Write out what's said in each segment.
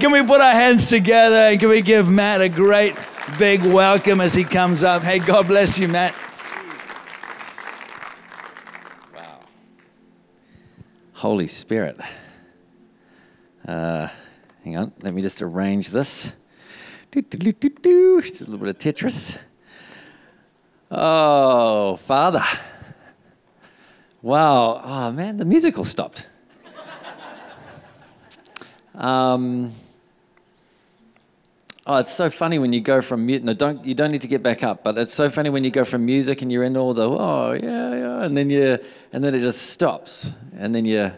Can we put our hands together and can we give Matt a great big welcome as he comes up? Hey, God bless you, Matt. Wow. Holy Spirit. Uh, hang on, let me just arrange this. Just a little bit of Tetris. Oh, Father. Wow. Oh, man, the musical stopped. Um, oh, it's so funny when you go from mute. No, don't you don't need to get back up. But it's so funny when you go from music and you're in all the oh yeah yeah, and then you and then it just stops, and then you.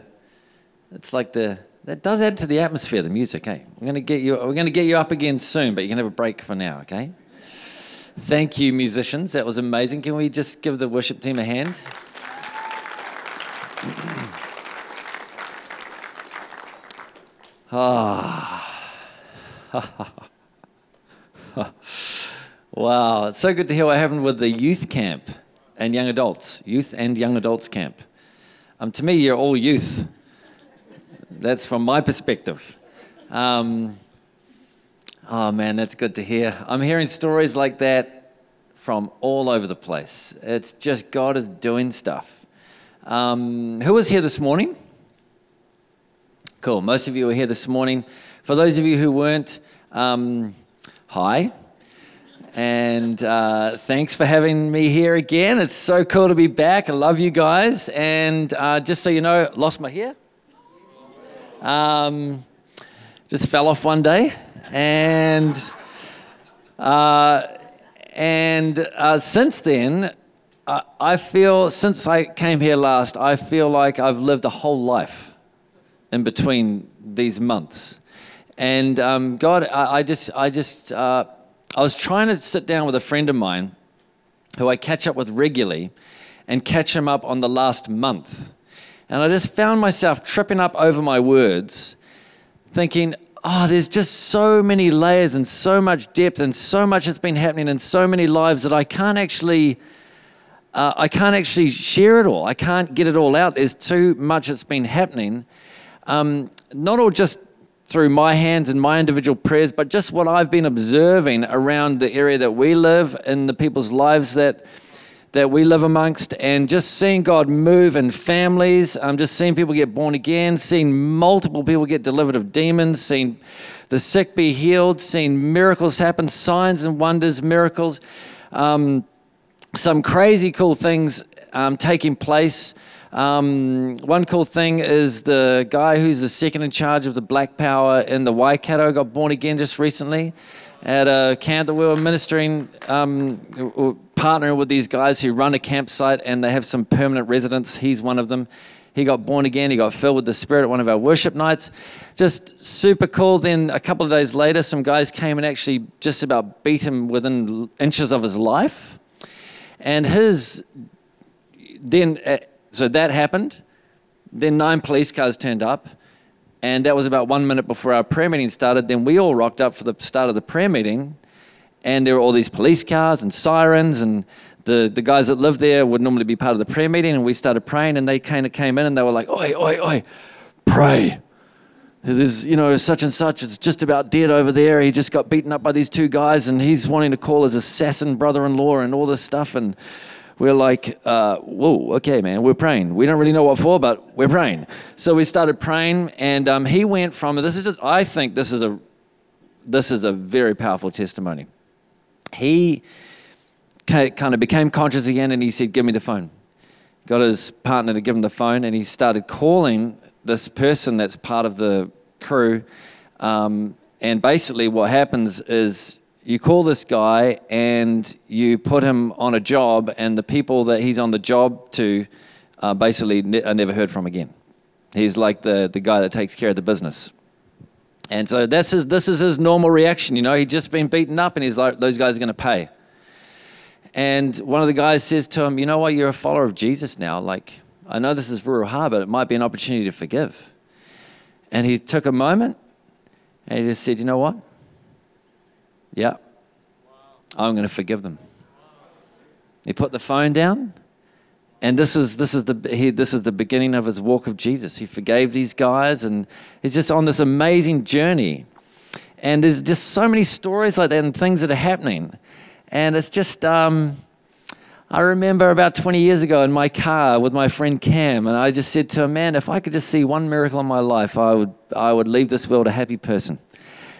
It's like the that does add to the atmosphere, the music. Hey, we're gonna get you. We're gonna get you up again soon, but you can have a break for now. Okay. Thank you, musicians. That was amazing. Can we just give the worship team a hand? Ah. wow, it's so good to hear what happened with the youth camp and young adults, youth and young adults camp. Um, to me, you're all youth. That's from my perspective. Um, oh man, that's good to hear. I'm hearing stories like that from all over the place. It's just God is doing stuff. Um, who was here this morning? Cool. Most of you were here this morning. For those of you who weren't, um, hi. And uh, thanks for having me here again. It's so cool to be back. I love you guys. And uh, just so you know, lost my hair. Um, just fell off one day. And, uh, and uh, since then, I feel, since I came here last, I feel like I've lived a whole life in between these months. And um, God, I, I, just, I just, uh, I was trying to sit down with a friend of mine who I catch up with regularly and catch him up on the last month. And I just found myself tripping up over my words, thinking, oh, there's just so many layers and so much depth and so much that's been happening in so many lives that I can't actually. Uh, I can't actually share it all. I can't get it all out. There's too much that's been happening um, not all just through my hands and my individual prayers, but just what I've been observing around the area that we live in the people's lives that that we live amongst, and just seeing God move in families. I'm um, just seeing people get born again, seeing multiple people get delivered of demons, seeing the sick be healed, seeing miracles happen, signs and wonders, miracles. Um, some crazy cool things um, taking place. Um, one cool thing is the guy who's the second in charge of the Black Power in the Waikato got born again just recently at a camp that we were ministering, um, partnering with these guys who run a campsite and they have some permanent residents. He's one of them. He got born again. He got filled with the Spirit at one of our worship nights. Just super cool. Then a couple of days later, some guys came and actually just about beat him within inches of his life. And his then so that happened. Then nine police cars turned up, and that was about one minute before our prayer meeting started. Then we all rocked up for the start of the prayer meeting, and there were all these police cars and sirens, and the, the guys that lived there would normally be part of the prayer meeting, and we started praying, and they kind of came in and they were like, oi, oi, oi, pray. There's, you know, such and such, it's just about dead over there. He just got beaten up by these two guys, and he's wanting to call his assassin brother in law and all this stuff. And we're like, uh, whoa, okay, man, we're praying. We don't really know what for, but we're praying. So we started praying, and um, he went from this is just, I think this is a this is a very powerful testimony. He kind of became conscious again, and he said, "Give me the phone." Got his partner to give him the phone, and he started calling this person that's part of the crew. Um, and basically, what happens is you call this guy and you put him on a job, and the people that he's on the job to uh, basically ne- are never heard from again. He's like the, the guy that takes care of the business. And so that's his, this is his normal reaction. You know, he'd just been beaten up, and he's like, those guys are going to pay. And one of the guys says to him, You know what? You're a follower of Jesus now. Like, I know this is rural hard, but it might be an opportunity to forgive. And he took a moment and he just said, You know what? Yeah. I'm going to forgive them. He put the phone down, and this is this is the he, this is the beginning of his walk of Jesus. He forgave these guys, and he's just on this amazing journey. And there's just so many stories like that and things that are happening. And it's just, um, I remember about 20 years ago in my car with my friend Cam, and I just said to him, Man, if I could just see one miracle in my life, I would, I would leave this world a happy person.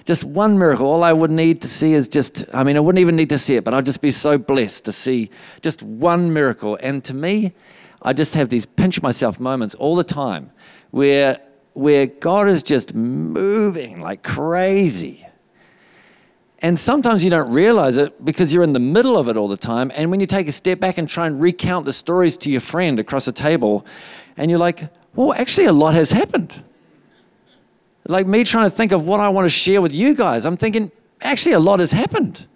Just one miracle. All I would need to see is just, I mean, I wouldn't even need to see it, but I'd just be so blessed to see just one miracle. And to me, I just have these pinch myself moments all the time where, where God is just moving like crazy. And sometimes you don't realize it because you're in the middle of it all the time. And when you take a step back and try and recount the stories to your friend across a table, and you're like, well, actually, a lot has happened. Like me trying to think of what I want to share with you guys, I'm thinking, actually, a lot has happened.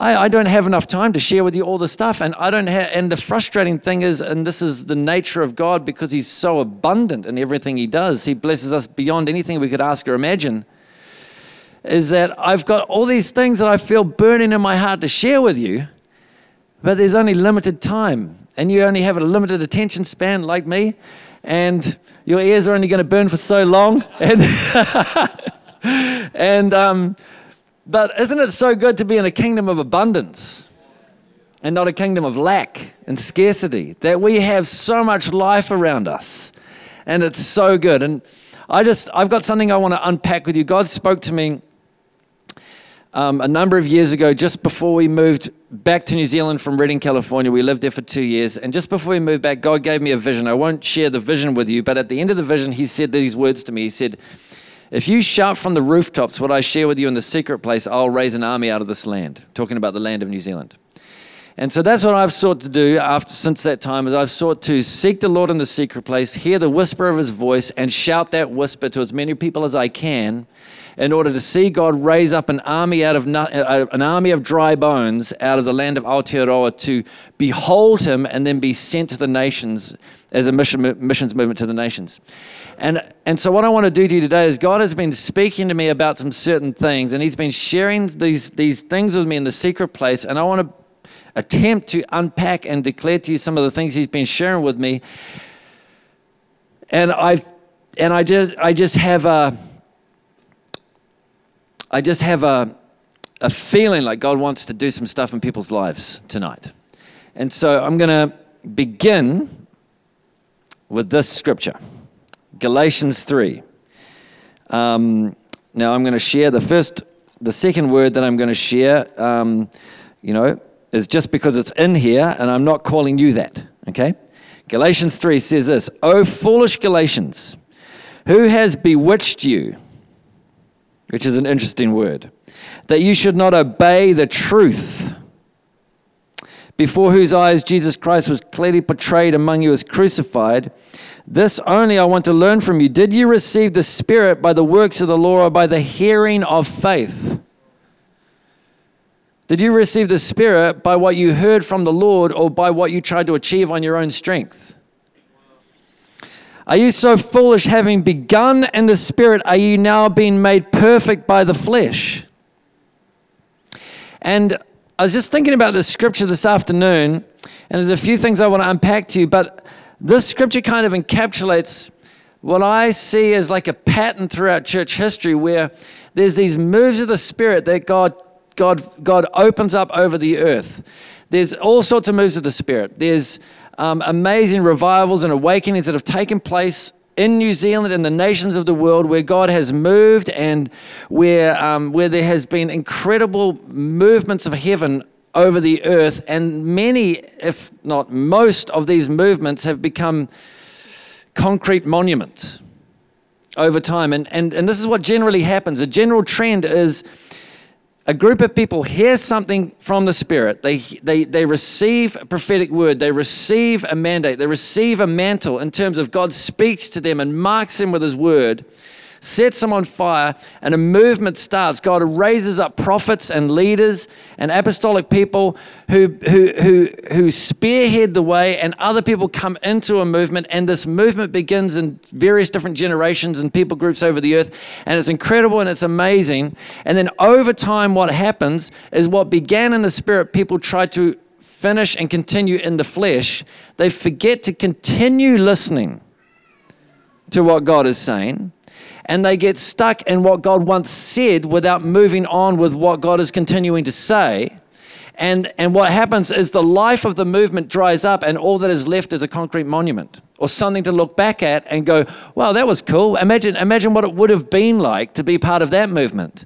I, I don't have enough time to share with you all the stuff. And I don't have, and the frustrating thing is, and this is the nature of God because He's so abundant in everything He does, He blesses us beyond anything we could ask or imagine. Is that I've got all these things that I feel burning in my heart to share with you, but there's only limited time, and you only have a limited attention span like me, and your ears are only going to burn for so long. And, and um, but isn't it so good to be in a kingdom of abundance and not a kingdom of lack and scarcity? That we have so much life around us, and it's so good. And I just, I've got something I want to unpack with you. God spoke to me um, a number of years ago, just before we moved back to New Zealand from Redding, California. We lived there for two years. And just before we moved back, God gave me a vision. I won't share the vision with you, but at the end of the vision, He said these words to me. He said, If you shout from the rooftops what I share with you in the secret place, I'll raise an army out of this land. Talking about the land of New Zealand. And so that's what I've sought to do after since that time is I've sought to seek the Lord in the secret place, hear the whisper of his voice, and shout that whisper to as many people as I can in order to see God raise up an army out of uh, an army of dry bones out of the land of Aotearoa to behold him and then be sent to the nations as a mission, missions movement to the nations. And, and so what I want to do to you today is God has been speaking to me about some certain things and he's been sharing these, these things with me in the secret place and I want to attempt to unpack and declare to you some of the things he's been sharing with me. And I've and I just I just have a I just have a, a feeling like God wants to do some stuff in people's lives tonight. And so I'm going to begin with this scripture Galatians 3. Um, now I'm going to share the first, the second word that I'm going to share, um, you know, is just because it's in here and I'm not calling you that, okay? Galatians 3 says this O foolish Galatians, who has bewitched you? Which is an interesting word, that you should not obey the truth, before whose eyes Jesus Christ was clearly portrayed among you as crucified. This only I want to learn from you. Did you receive the Spirit by the works of the law or by the hearing of faith? Did you receive the Spirit by what you heard from the Lord or by what you tried to achieve on your own strength? Are you so foolish, having begun in the Spirit, are you now being made perfect by the flesh? And I was just thinking about this scripture this afternoon, and there's a few things I want to unpack to you, but this scripture kind of encapsulates what I see as like a pattern throughout church history where there's these moves of the Spirit that God, God, God opens up over the earth. There's all sorts of moves of the Spirit. There's um, amazing revivals and awakenings that have taken place in New Zealand and the nations of the world where God has moved and where, um, where there has been incredible movements of heaven over the earth. And many, if not most, of these movements have become concrete monuments over time. And, and, and this is what generally happens. A general trend is a group of people hear something from the Spirit, they, they, they receive a prophetic word, they receive a mandate, they receive a mantle in terms of God speaks to them and marks them with His word sets them on fire, and a movement starts. God raises up prophets and leaders and apostolic people who, who, who, who spearhead the way, and other people come into a movement, and this movement begins in various different generations and people groups over the earth, and it's incredible and it's amazing. And then over time, what happens is what began in the spirit, people try to finish and continue in the flesh. They forget to continue listening to what God is saying and they get stuck in what God once said without moving on with what God is continuing to say. And, and what happens is the life of the movement dries up, and all that is left is a concrete monument or something to look back at and go, wow, that was cool. Imagine, imagine what it would have been like to be part of that movement.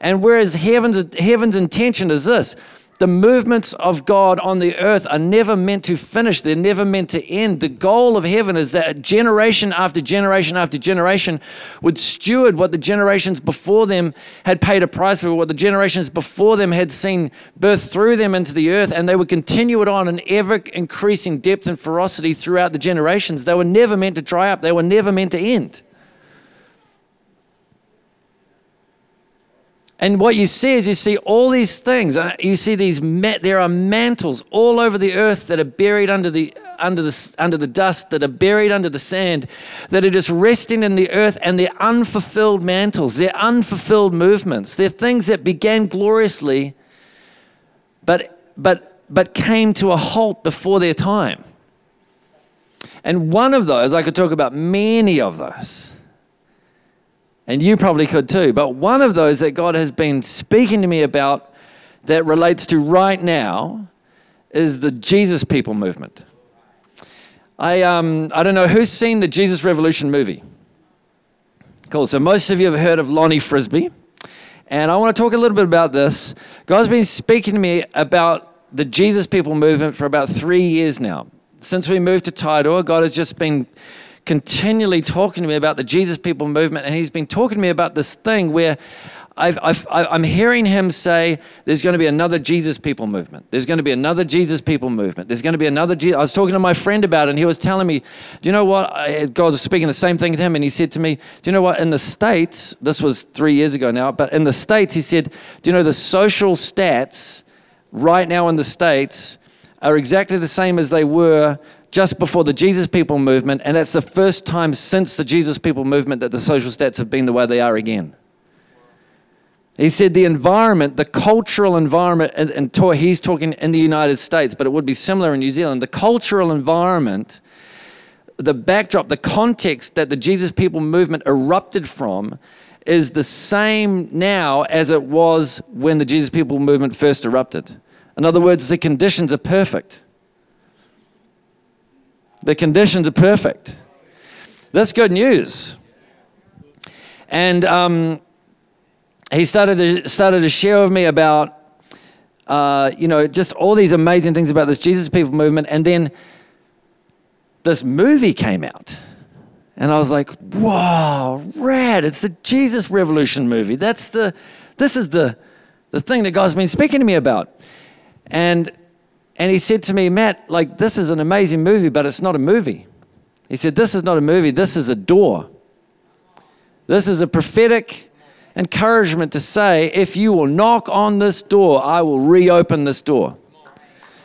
And whereas heaven's, heaven's intention is this the movements of God on the earth are never meant to finish, they're never meant to end. The goal of heaven is that generation after generation after generation would steward what the generations before them had paid a price for, what the generations before them had seen birth through them into the earth, and they would continue it on in ever increasing depth and ferocity throughout the generations. They were never meant to dry up, they were never meant to end. And what you see is you see all these things. Uh, you see these, there are mantles all over the earth that are buried under the, under, the, under the dust, that are buried under the sand, that are just resting in the earth, and they're unfulfilled mantles. They're unfulfilled movements. They're things that began gloriously, but, but, but came to a halt before their time. And one of those, I could talk about many of those and you probably could too. But one of those that God has been speaking to me about that relates to right now is the Jesus People movement. I, um, I don't know who's seen the Jesus Revolution movie. Cool. So most of you have heard of Lonnie Frisbee. And I want to talk a little bit about this. God's been speaking to me about the Jesus People movement for about three years now. Since we moved to Tairua, God has just been continually talking to me about the Jesus People movement, and he's been talking to me about this thing where I've, I'm hearing him say there's going to be another Jesus People movement. There's going to be another Jesus People movement. There's going to be another. I was talking to my friend about it, and he was telling me, "Do you know what?" God was speaking the same thing to him, and he said to me, "Do you know what? In the states, this was three years ago now, but in the states, he said, do you know the social stats right now in the states are exactly the same as they were just before the Jesus People movement, and that's the first time since the Jesus People movement that the social stats have been the way they are again. He said the environment, the cultural environment, and, and he's talking in the United States, but it would be similar in New Zealand. The cultural environment, the backdrop, the context that the Jesus People movement erupted from is the same now as it was when the Jesus People movement first erupted. In other words, the conditions are perfect. The conditions are perfect. That's good news. And um, he started to, started to share with me about, uh, you know, just all these amazing things about this Jesus People movement. And then this movie came out. And I was like, wow, rad. It's the Jesus Revolution movie. That's the, this is the, the thing that God's been speaking to me about. And and he said to me, Matt, like, this is an amazing movie, but it's not a movie. He said, This is not a movie, this is a door. This is a prophetic encouragement to say, if you will knock on this door, I will reopen this door.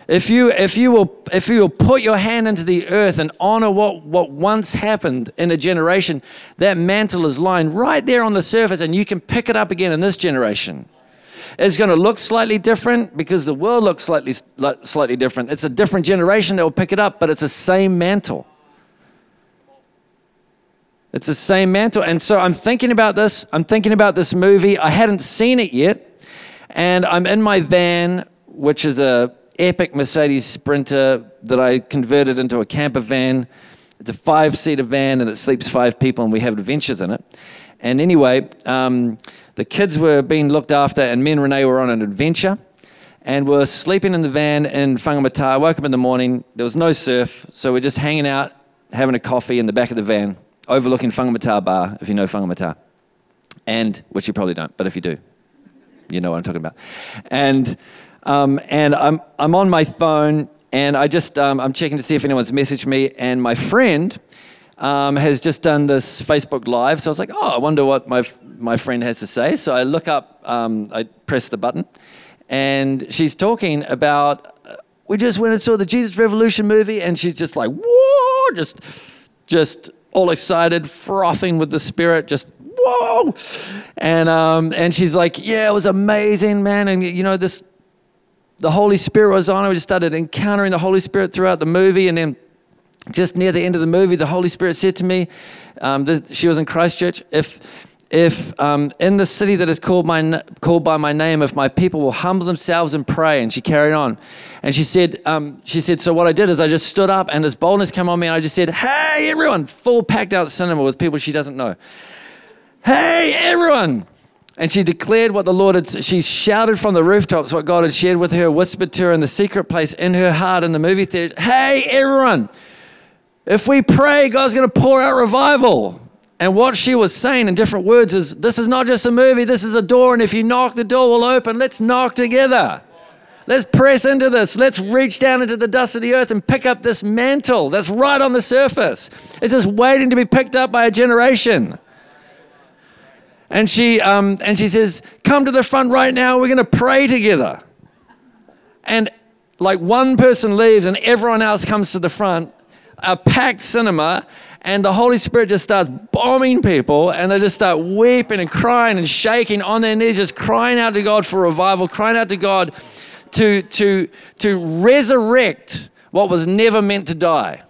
If you, if, you will, if you will put your hand into the earth and honor what, what once happened in a generation, that mantle is lying right there on the surface, and you can pick it up again in this generation. It's going to look slightly different because the world looks slightly, slightly different. It's a different generation that will pick it up, but it's the same mantle. It's the same mantle. And so I'm thinking about this. I'm thinking about this movie. I hadn't seen it yet. And I'm in my van, which is a epic Mercedes Sprinter that I converted into a camper van. It's a five-seater van and it sleeps five people and we have adventures in it. And anyway, um, the kids were being looked after, and me and Renee were on an adventure. And we're sleeping in the van in Whangamata. Woke up in the morning. There was no surf, so we're just hanging out, having a coffee in the back of the van, overlooking Whangamata Bar, if you know Whangamata. And, which you probably don't, but if you do, you know what I'm talking about. And, um, and I'm, I'm on my phone, and I just, um, I'm checking to see if anyone's messaged me. And my friend um, has just done this Facebook Live. So I was like, oh, I wonder what my, my friend has to say. So I look up, um, I press the button, and she's talking about, uh, we just went and saw the Jesus Revolution movie, and she's just like, whoa, just, just all excited, frothing with the Spirit, just whoa. And, um, and she's like, yeah, it was amazing, man. And, you know, this, the Holy Spirit was on. We just started encountering the Holy Spirit throughout the movie, and then just near the end of the movie, the Holy Spirit said to me, um, this, she was in Christchurch, if, if um, in the city that is called, my, called by my name, if my people will humble themselves and pray, and she carried on. And she said, um, she said, so what I did is I just stood up and this boldness came on me and I just said, hey, everyone, full packed out cinema with people she doesn't know. Hey, everyone. And she declared what the Lord had, she shouted from the rooftops what God had shared with her, whispered to her in the secret place in her heart in the movie theater. Hey, everyone, if we pray, God's going to pour out revival. And what she was saying in different words is this is not just a movie, this is a door. And if you knock, the door will open. Let's knock together. Let's press into this. Let's reach down into the dust of the earth and pick up this mantle that's right on the surface. It's just waiting to be picked up by a generation. And she, um, and she says, Come to the front right now. We're going to pray together. And like one person leaves and everyone else comes to the front, a packed cinema, and the Holy Spirit just starts bombing people, and they just start weeping and crying and shaking on their knees, just crying out to God for revival, crying out to God to, to, to resurrect what was never meant to die.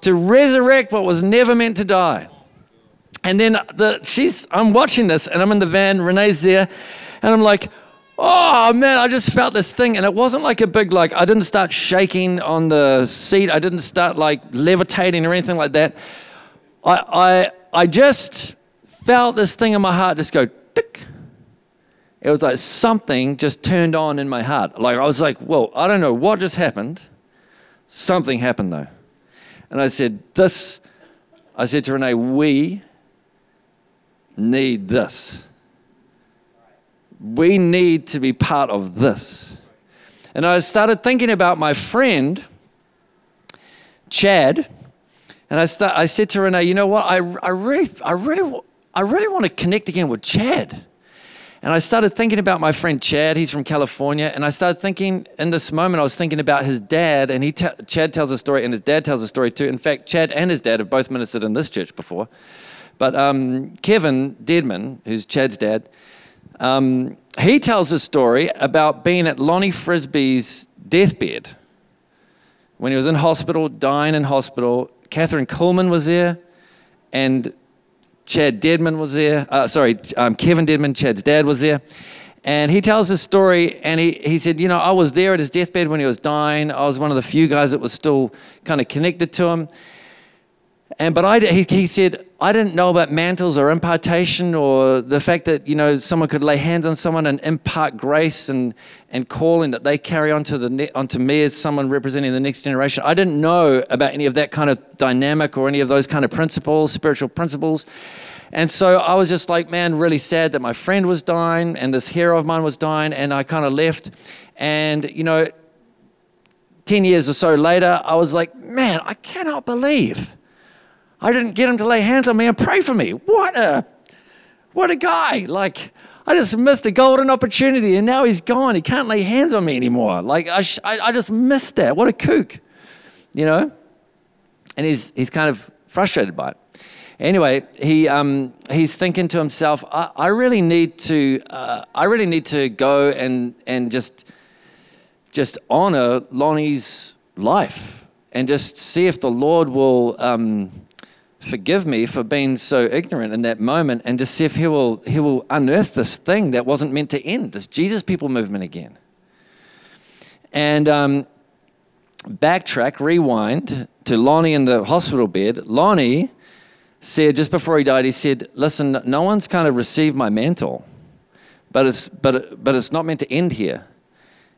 To resurrect what was never meant to die. And then the, she's, I'm watching this and I'm in the van, Renee's there, and I'm like, oh man, I just felt this thing. And it wasn't like a big, like, I didn't start shaking on the seat. I didn't start like levitating or anything like that. I, I, I just felt this thing in my heart just go, tick. It was like something just turned on in my heart. Like, I was like, well, I don't know what just happened. Something happened though. And I said, this, I said to Renee, we need this. We need to be part of this. And I started thinking about my friend, Chad, and I, start, I said to Renee, you know what? I, I, really, I, really, I really want to connect again with Chad. And I started thinking about my friend Chad. He's from California. And I started thinking, in this moment, I was thinking about his dad. And he Chad tells a story, and his dad tells a story too. In fact, Chad and his dad have both ministered in this church before. But um, Kevin Dedmon, who's Chad's dad, um, he tells a story about being at Lonnie Frisbee's deathbed when he was in hospital, dying in hospital. Catherine Coleman was there, and Chad Dedmon was there. Uh, sorry, um, Kevin Dedmon, Chad's dad, was there. And he tells this story, and he, he said, You know, I was there at his deathbed when he was dying. I was one of the few guys that was still kind of connected to him. And but I, he, he said, I didn't know about mantles or impartation or the fact that you know someone could lay hands on someone and impart grace and, and calling that they carry on to the onto me as someone representing the next generation. I didn't know about any of that kind of dynamic or any of those kind of principles, spiritual principles. And so I was just like, man, really sad that my friend was dying and this hero of mine was dying, and I kind of left. And you know, ten years or so later, I was like, man, I cannot believe I didn't get him to lay hands on me and pray for me. What a, what a guy. Like, I just missed a golden opportunity and now he's gone. He can't lay hands on me anymore. Like, I, sh- I, I just missed that. What a kook, you know? And he's, he's kind of frustrated by it. Anyway, he, um, he's thinking to himself, I, I really need to, uh, I really need to go and, and just, just honor Lonnie's life and just see if the Lord will, um, forgive me for being so ignorant in that moment and just see if he will, he will unearth this thing that wasn't meant to end, this Jesus people movement again. And um, backtrack, rewind to Lonnie in the hospital bed. Lonnie said, just before he died, he said, Listen, no one's kind of received my mantle, but it's, but, but it's not meant to end here.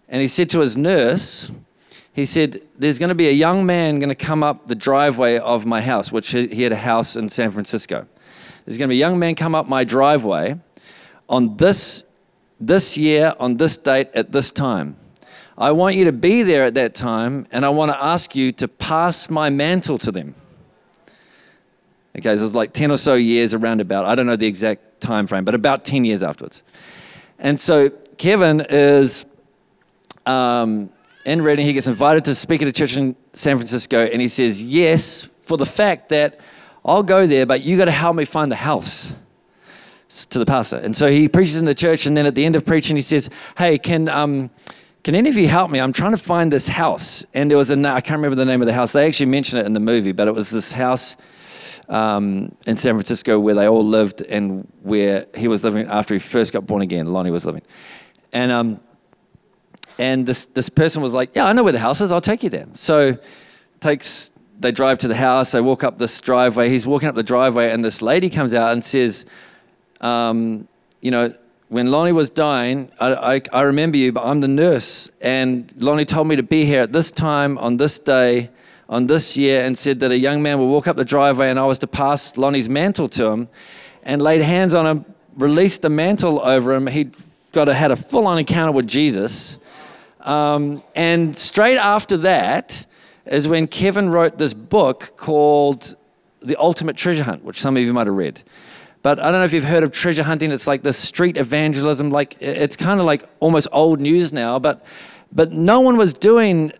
And he said to his nurse, he said, There's going to be a young man going to come up the driveway of my house, which he had a house in San Francisco. There's going to be a young man come up my driveway on this, this year, on this date, at this time. I want you to be there at that time, and I want to ask you to pass my mantle to them. Okay, so it's like 10 or so years around about. I don't know the exact time frame, but about 10 years afterwards. And so Kevin is um, in Redding. He gets invited to speak at a church in San Francisco, and he says, Yes, for the fact that I'll go there, but you got to help me find the house to the pastor. And so he preaches in the church, and then at the end of preaching, he says, Hey, can, um, Can any of you help me? I'm trying to find this house. And there was a, I can't remember the name of the house. They actually mention it in the movie, but it was this house um, in San Francisco where they all lived and where he was living after he first got born again. Lonnie was living. And, um, and this, this person was like, Yeah, I know where the house is. I'll take you there. So takes, they drive to the house. They walk up this driveway. He's walking up the driveway, and this lady comes out and says, um, You know, when Lonnie was dying, I, I, I, remember you, but I'm the nurse. And Lonnie told me to be here at this time, on this day, on this year, and said that a young man would walk up the driveway and I was to pass Lonnie's mantle to him and laid hands on him, released the mantle over him. He got a, had a full on encounter with Jesus. Um, and straight after that is when Kevin wrote this book called The Ultimate Treasure Hunt, which some of you might have read. But I don't know if you've heard of treasure hunting. It's like this street evangelism. Like it's kind of like almost old news now. But but no one was doing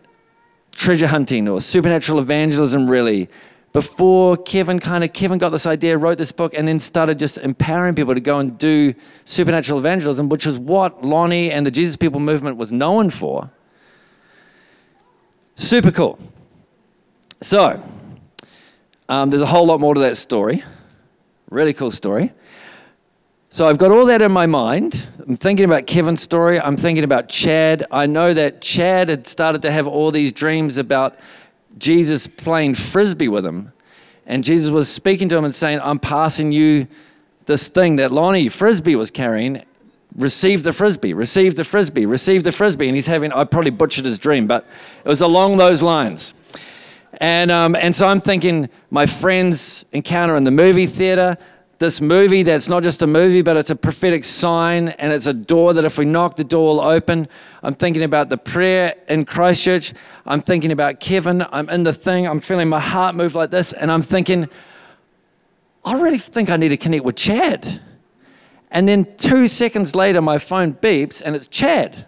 treasure hunting or supernatural evangelism really before Kevin kind of Kevin got this idea, wrote this book, and then started just empowering people to go and do supernatural evangelism, which is what Lonnie and the Jesus People movement was known for. Super cool. So, um, there's a whole lot more to that story. Really cool story. So I've got all that in my mind. I'm thinking about Kevin's story. I'm thinking about Chad. I know that Chad had started to have all these dreams about Jesus playing frisbee with him. And Jesus was speaking to him and saying, I'm passing you this thing that Lonnie Frisbee was carrying. Receive the frisbee, receive the frisbee, receive the frisbee. And he's having, I probably butchered his dream, but it was along those lines. And, um, and so I'm thinking, my friend's encounter in the movie theater, this movie that's not just a movie, but it's a prophetic sign and it's a door that if we knock, the door will open. I'm thinking about the prayer in Christchurch. I'm thinking about Kevin. I'm in the thing. I'm feeling my heart move like this. And I'm thinking, I really think I need to connect with Chad. And then two seconds later, my phone beeps and it's Chad.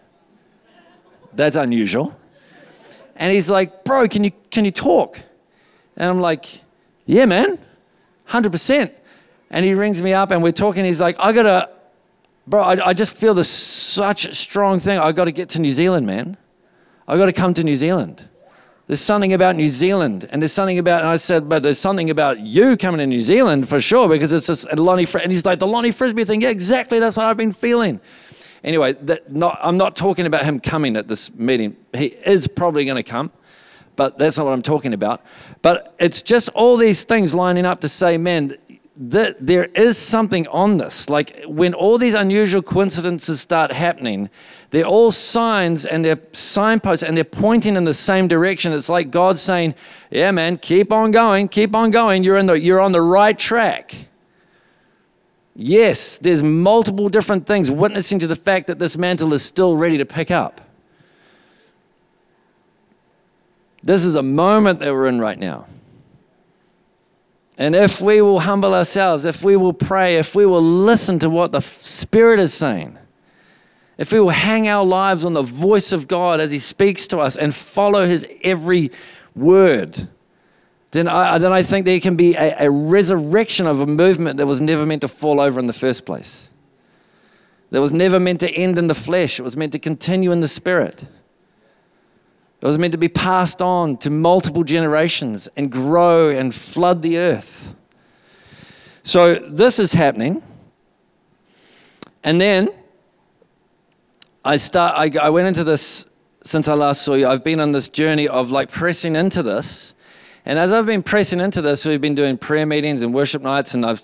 That's unusual. And he's like, Bro, can you, can you talk? And I'm like, Yeah, man, 100%. And he rings me up and we're talking. He's like, I gotta, bro, I, I just feel this such strong thing. I gotta get to New Zealand, man. I gotta come to New Zealand. There's something about New Zealand, and there's something about, and I said, but there's something about you coming to New Zealand for sure, because it's just Lonnie, and he's like, the Lonnie Frisbee thing, yeah, exactly, that's what I've been feeling. Anyway, not, I'm not talking about him coming at this meeting. He is probably going to come, but that's not what I'm talking about. But it's just all these things lining up to say, man, that there is something on this. Like when all these unusual coincidences start happening, they're all signs and they're signposts and they're pointing in the same direction. It's like God saying, "Yeah, man, keep on going, keep on going. You're in the you're on the right track." Yes, there's multiple different things witnessing to the fact that this mantle is still ready to pick up. This is a moment that we're in right now. And if we will humble ourselves, if we will pray, if we will listen to what the Spirit is saying, if we will hang our lives on the voice of God as He speaks to us and follow His every word, then I, then I think there can be a, a resurrection of a movement that was never meant to fall over in the first place. That was never meant to end in the flesh, it was meant to continue in the Spirit. It was meant to be passed on to multiple generations and grow and flood the earth. So this is happening. And then I start I, I went into this since I last saw you. I've been on this journey of like pressing into this. And as I've been pressing into this, we've been doing prayer meetings and worship nights, and I've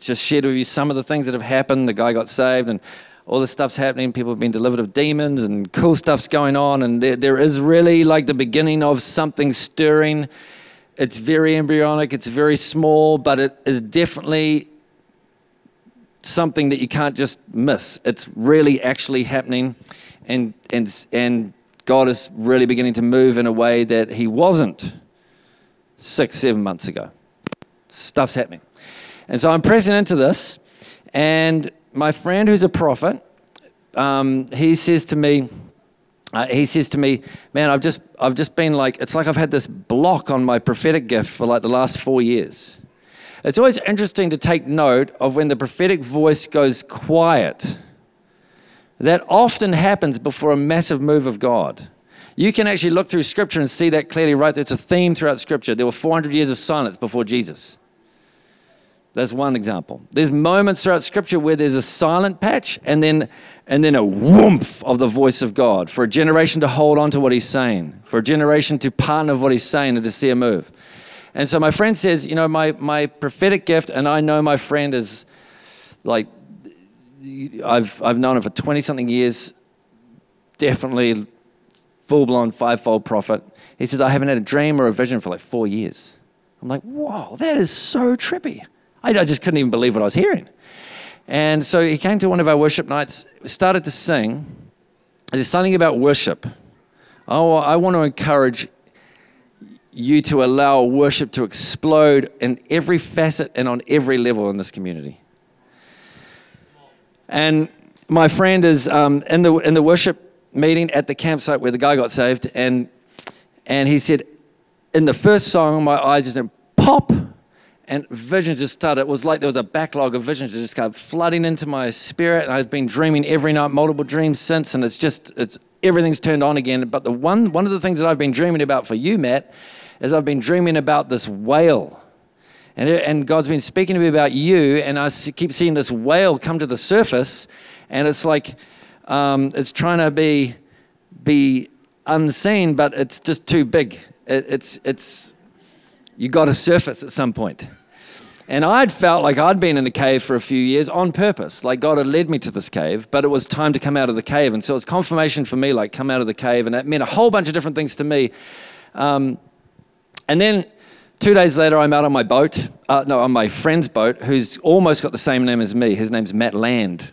just shared with you some of the things that have happened. The guy got saved, and all this stuff's happening. People have been delivered of demons and cool stuff's going on. And there, there is really like the beginning of something stirring. It's very embryonic, it's very small, but it is definitely something that you can't just miss. It's really actually happening. And, and, and God is really beginning to move in a way that He wasn't six, seven months ago. Stuff's happening. And so I'm pressing into this. And my friend who's a prophet, um, he says to me, uh, he says to me, "Man, I've just, I've just been like, it's like I've had this block on my prophetic gift for like the last four years." It's always interesting to take note of when the prophetic voice goes quiet. that often happens before a massive move of God. You can actually look through Scripture and see that clearly, right? It's a theme throughout Scripture. There were 400 years of silence before Jesus. That's one example. There's moments throughout Scripture where there's a silent patch and then, and then a whoomph of the voice of God for a generation to hold on to what He's saying, for a generation to partner with what He's saying and to see a move. And so my friend says, you know, my, my prophetic gift, and I know my friend is like, I've, I've known him for 20 something years, definitely full blown fivefold prophet. He says, I haven't had a dream or a vision for like four years. I'm like, whoa, that is so trippy. I, I just couldn't even believe what I was hearing. And so he came to one of our worship nights, started to sing. There's something about worship. Oh, I want to encourage you to allow worship to explode in every facet and on every level in this community. And my friend is um, in, the, in the worship meeting at the campsite where the guy got saved, and, and he said, in the first song, my eyes just went pop, and visions just started. It was like there was a backlog of visions that just started flooding into my spirit, and I've been dreaming every night, multiple dreams since, and it's just, it's everything's turned on again. But the one, one of the things that I've been dreaming about for you, Matt, is I've been dreaming about this whale. And, and God's been speaking to me about you, and I keep seeing this whale come to the surface, and it's like, um, it's trying to be be unseen, but it's just too big. It, it's it's you got to surface at some point. And I'd felt like I'd been in a cave for a few years on purpose. Like God had led me to this cave, but it was time to come out of the cave. And so it's confirmation for me, like come out of the cave. And that meant a whole bunch of different things to me. Um, and then two days later, I'm out on my boat, uh, no, on my friend's boat, who's almost got the same name as me. His name's Matt Land.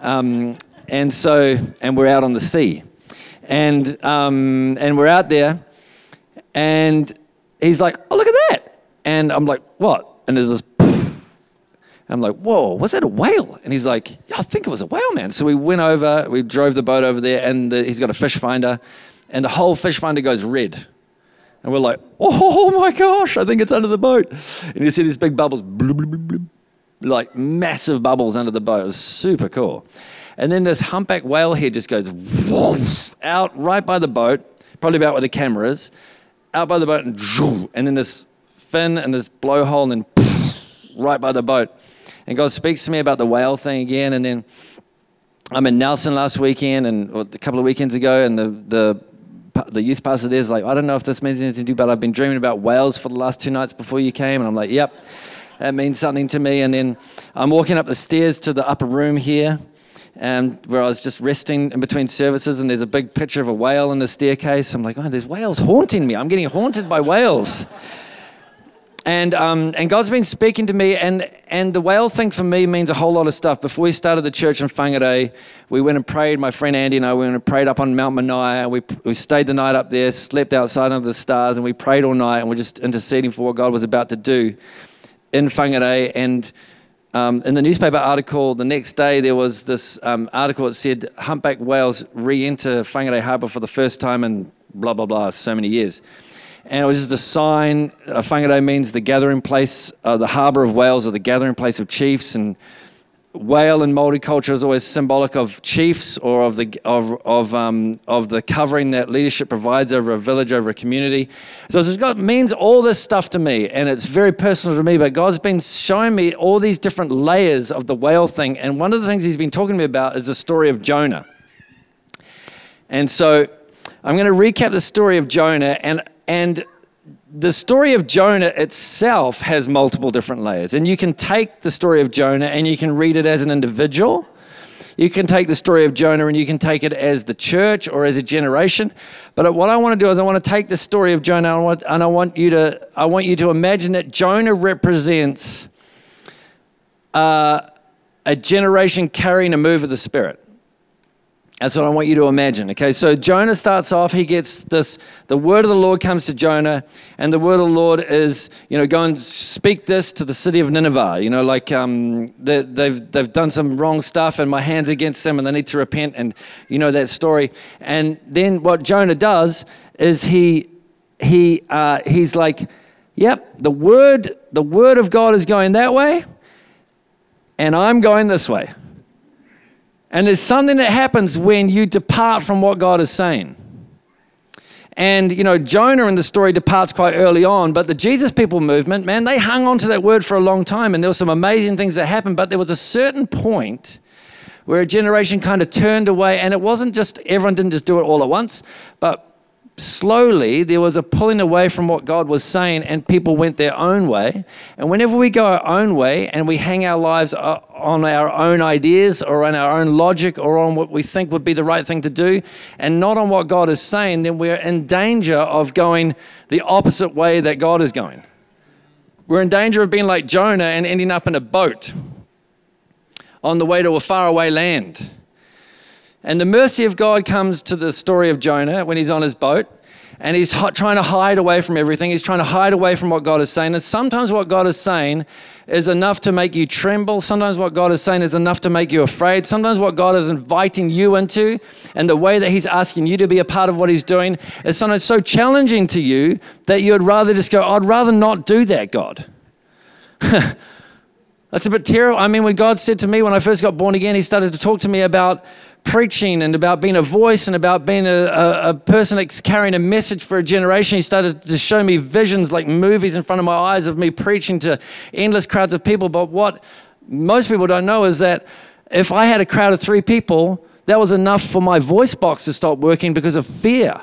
Um, and so, and we're out on the sea. And, um, and we're out there, and he's like, oh, look at that. And I'm like, what? And there's this. I'm like, whoa, was that a whale? And he's like, yeah, I think it was a whale, man. So we went over, we drove the boat over there, and the, he's got a fish finder, and the whole fish finder goes red. And we're like, oh my gosh, I think it's under the boat. And you see these big bubbles, like massive bubbles under the boat. It was super cool. And then this humpback whale head just goes out right by the boat, probably about where the camera is, out by the boat, and, and then this fin and this blowhole, and then right by the boat. And God speaks to me about the whale thing again. And then I'm in Nelson last weekend and a couple of weekends ago, and the, the the youth pastor there's like, I don't know if this means anything to you, but I've been dreaming about whales for the last two nights before you came. And I'm like, yep, that means something to me. And then I'm walking up the stairs to the upper room here, and where I was just resting in between services, and there's a big picture of a whale in the staircase. I'm like, oh, there's whales haunting me. I'm getting haunted by whales. And, um, and God's been speaking to me, and, and the whale thing for me means a whole lot of stuff. Before we started the church in Whangarei, we went and prayed. My friend Andy and I went and prayed up on Mount Manaia. We, we stayed the night up there, slept outside under the stars, and we prayed all night, and we're just interceding for what God was about to do in Whangarei. And um, in the newspaper article the next day, there was this um, article that said humpback whales re enter Whangarei Harbour for the first time in blah, blah, blah, so many years. And it was just a sign. Uh, Whangarei means the gathering place, uh, the harbour of whales, or the gathering place of chiefs. And whale in Māori culture is always symbolic of chiefs or of the, of, of, um, of the covering that leadership provides over a village, over a community. So it's got, means all this stuff to me, and it's very personal to me, but God's been showing me all these different layers of the whale thing. And one of the things He's been talking to me about is the story of Jonah. And so I'm going to recap the story of Jonah, and, and the story of Jonah itself has multiple different layers. And you can take the story of Jonah and you can read it as an individual. You can take the story of Jonah and you can take it as the church or as a generation. But what I want to do is I want to take the story of Jonah and I want, and I want you to I want you to imagine that Jonah represents uh, a generation carrying a move of the Spirit. That's what I want you to imagine. Okay, so Jonah starts off, he gets this, the word of the Lord comes to Jonah, and the word of the Lord is, you know, go and speak this to the city of Nineveh. You know, like um, they, they've, they've done some wrong stuff, and my hand's against them, and they need to repent, and you know that story. And then what Jonah does is he, he, uh, he's like, yep, the word, the word of God is going that way, and I'm going this way. And there's something that happens when you depart from what God is saying. And, you know, Jonah in the story departs quite early on, but the Jesus people movement, man, they hung on to that word for a long time. And there were some amazing things that happened, but there was a certain point where a generation kind of turned away. And it wasn't just, everyone didn't just do it all at once, but slowly there was a pulling away from what God was saying, and people went their own way. And whenever we go our own way and we hang our lives uh, on our own ideas or on our own logic or on what we think would be the right thing to do, and not on what God is saying, then we're in danger of going the opposite way that God is going. We're in danger of being like Jonah and ending up in a boat on the way to a faraway land. And the mercy of God comes to the story of Jonah when he's on his boat and he's trying to hide away from everything. He's trying to hide away from what God is saying. And sometimes what God is saying is enough to make you tremble. Sometimes what God is saying is enough to make you afraid. Sometimes what God is inviting you into and the way that He's asking you to be a part of what He's doing is sometimes so challenging to you that you'd rather just go, I'd rather not do that, God. That's a bit terrible. I mean, when God said to me when I first got born again, He started to talk to me about preaching and about being a voice and about being a, a, a, person that's carrying a message for a generation. He started to show me visions like movies in front of my eyes of me preaching to endless crowds of people. But what most people don't know is that if I had a crowd of three people, that was enough for my voice box to stop working because of fear.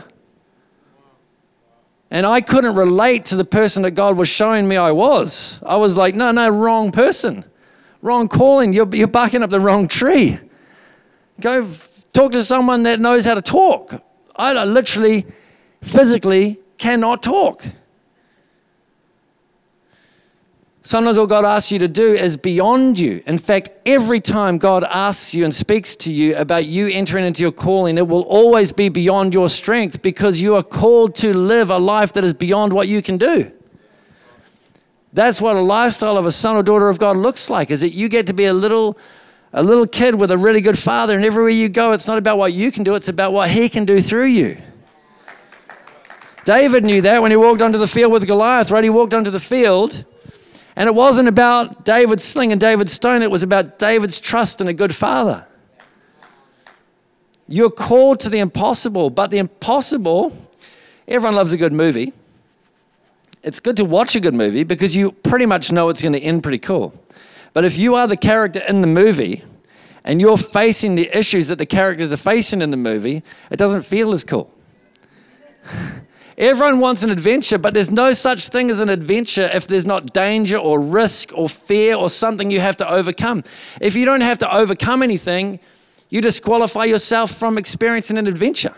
And I couldn't relate to the person that God was showing me I was. I was like, no, no, wrong person, wrong calling. You're, you're barking up the wrong tree. Go talk to someone that knows how to talk. I literally, physically cannot talk. Sometimes what God asks you to do is beyond you. In fact, every time God asks you and speaks to you about you entering into your calling, it will always be beyond your strength because you are called to live a life that is beyond what you can do. That's what a lifestyle of a son or daughter of God looks like, is that you get to be a little a little kid with a really good father, and everywhere you go, it's not about what you can do, it's about what he can do through you. David knew that when he walked onto the field with Goliath, right? He walked onto the field, and it wasn't about David's sling and David's stone, it was about David's trust in a good father. You're called to the impossible, but the impossible, everyone loves a good movie. It's good to watch a good movie because you pretty much know it's going to end pretty cool. But if you are the character in the movie and you're facing the issues that the characters are facing in the movie, it doesn't feel as cool. Everyone wants an adventure, but there's no such thing as an adventure if there's not danger or risk or fear or something you have to overcome. If you don't have to overcome anything, you disqualify yourself from experiencing an adventure.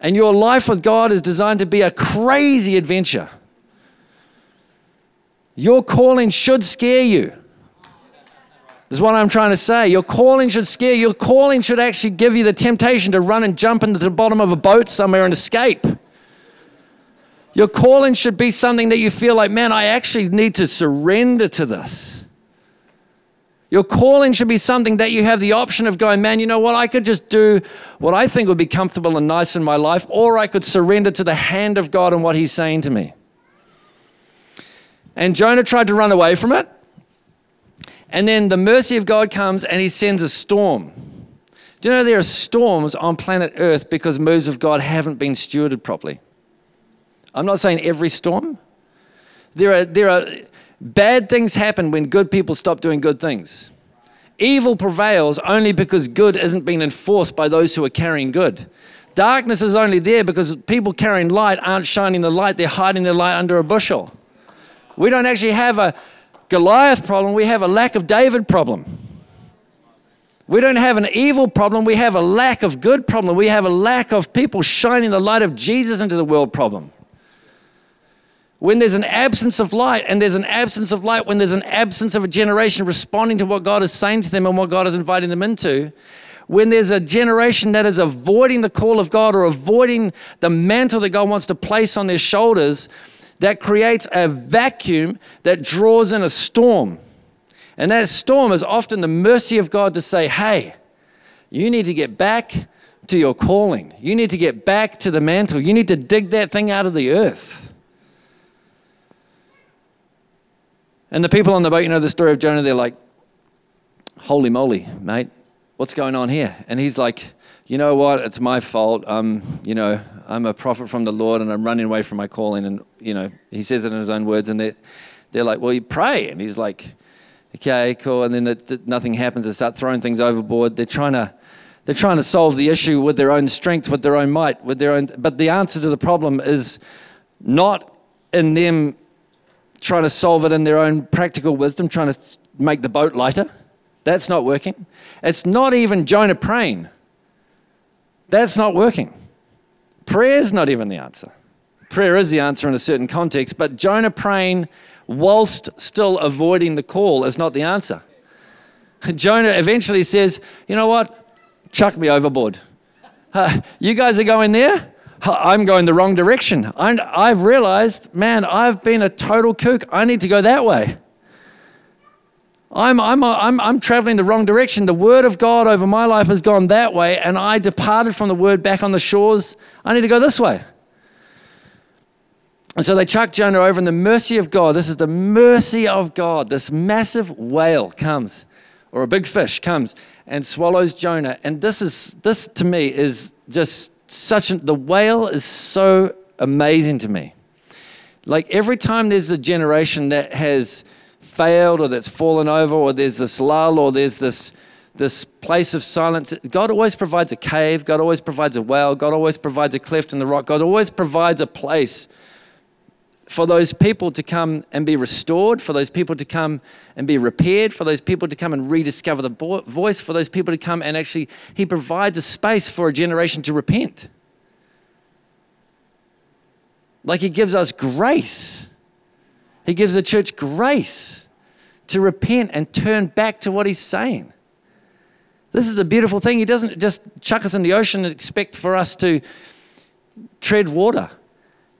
And your life with God is designed to be a crazy adventure. Your calling should scare you. Is what I'm trying to say. Your calling should scare you. Your calling should actually give you the temptation to run and jump into the bottom of a boat somewhere and escape. Your calling should be something that you feel like, man, I actually need to surrender to this. Your calling should be something that you have the option of going, man, you know what? I could just do what I think would be comfortable and nice in my life, or I could surrender to the hand of God and what He's saying to me. And Jonah tried to run away from it. And then the mercy of God comes and he sends a storm. Do you know there are storms on planet Earth because moves of God haven't been stewarded properly? I'm not saying every storm. There are, there are bad things happen when good people stop doing good things. Evil prevails only because good isn't being enforced by those who are carrying good. Darkness is only there because people carrying light aren't shining the light, they're hiding their light under a bushel. We don't actually have a Goliath problem, we have a lack of David problem. We don't have an evil problem, we have a lack of good problem. We have a lack of people shining the light of Jesus into the world problem. When there's an absence of light, and there's an absence of light when there's an absence of a generation responding to what God is saying to them and what God is inviting them into, when there's a generation that is avoiding the call of God or avoiding the mantle that God wants to place on their shoulders, that creates a vacuum that draws in a storm. And that storm is often the mercy of God to say, hey, you need to get back to your calling. You need to get back to the mantle. You need to dig that thing out of the earth. And the people on the boat, you know the story of Jonah, they're like, holy moly, mate. what's going on here? And he's like, you know what? It's my fault. Um, you know, I'm a prophet from the Lord and I'm running away from my calling. And, you know, he says it in his own words. And they're, they're like, well, you pray. And he's like, okay, cool. And then nothing happens. They start throwing things overboard. They're trying to, they're trying to solve the issue with their own strength, with their own might, with their own. But the answer to the problem is not in them trying to solve it in their own practical wisdom, trying to make the boat lighter. That's not working. It's not even Jonah praying. That's not working. Prayer's not even the answer. Prayer is the answer in a certain context, but Jonah praying whilst still avoiding the call is not the answer. Jonah eventually says, You know what? Chuck me overboard. Uh, you guys are going there? I'm going the wrong direction. i have realized, man, I've been a total kook. I need to go that way. I'm, I'm, I'm, I'm traveling the wrong direction. The word of God over my life has gone that way, and I departed from the word back on the shores. I need to go this way. And so they chuck Jonah over, and the mercy of God this is the mercy of God. This massive whale comes, or a big fish comes and swallows Jonah. And this is, this to me is just such an, the whale is so amazing to me. Like every time there's a generation that has failed or that's fallen over or there's this lull or there's this this place of silence. God always provides a cave, God always provides a well, God always provides a cleft in the rock, God always provides a place for those people to come and be restored, for those people to come and be repaired, for those people to come and rediscover the voice, for those people to come and actually, He provides a space for a generation to repent. Like He gives us grace. He gives the church grace to repent and turn back to what He's saying. This is the beautiful thing. He doesn't just chuck us in the ocean and expect for us to tread water,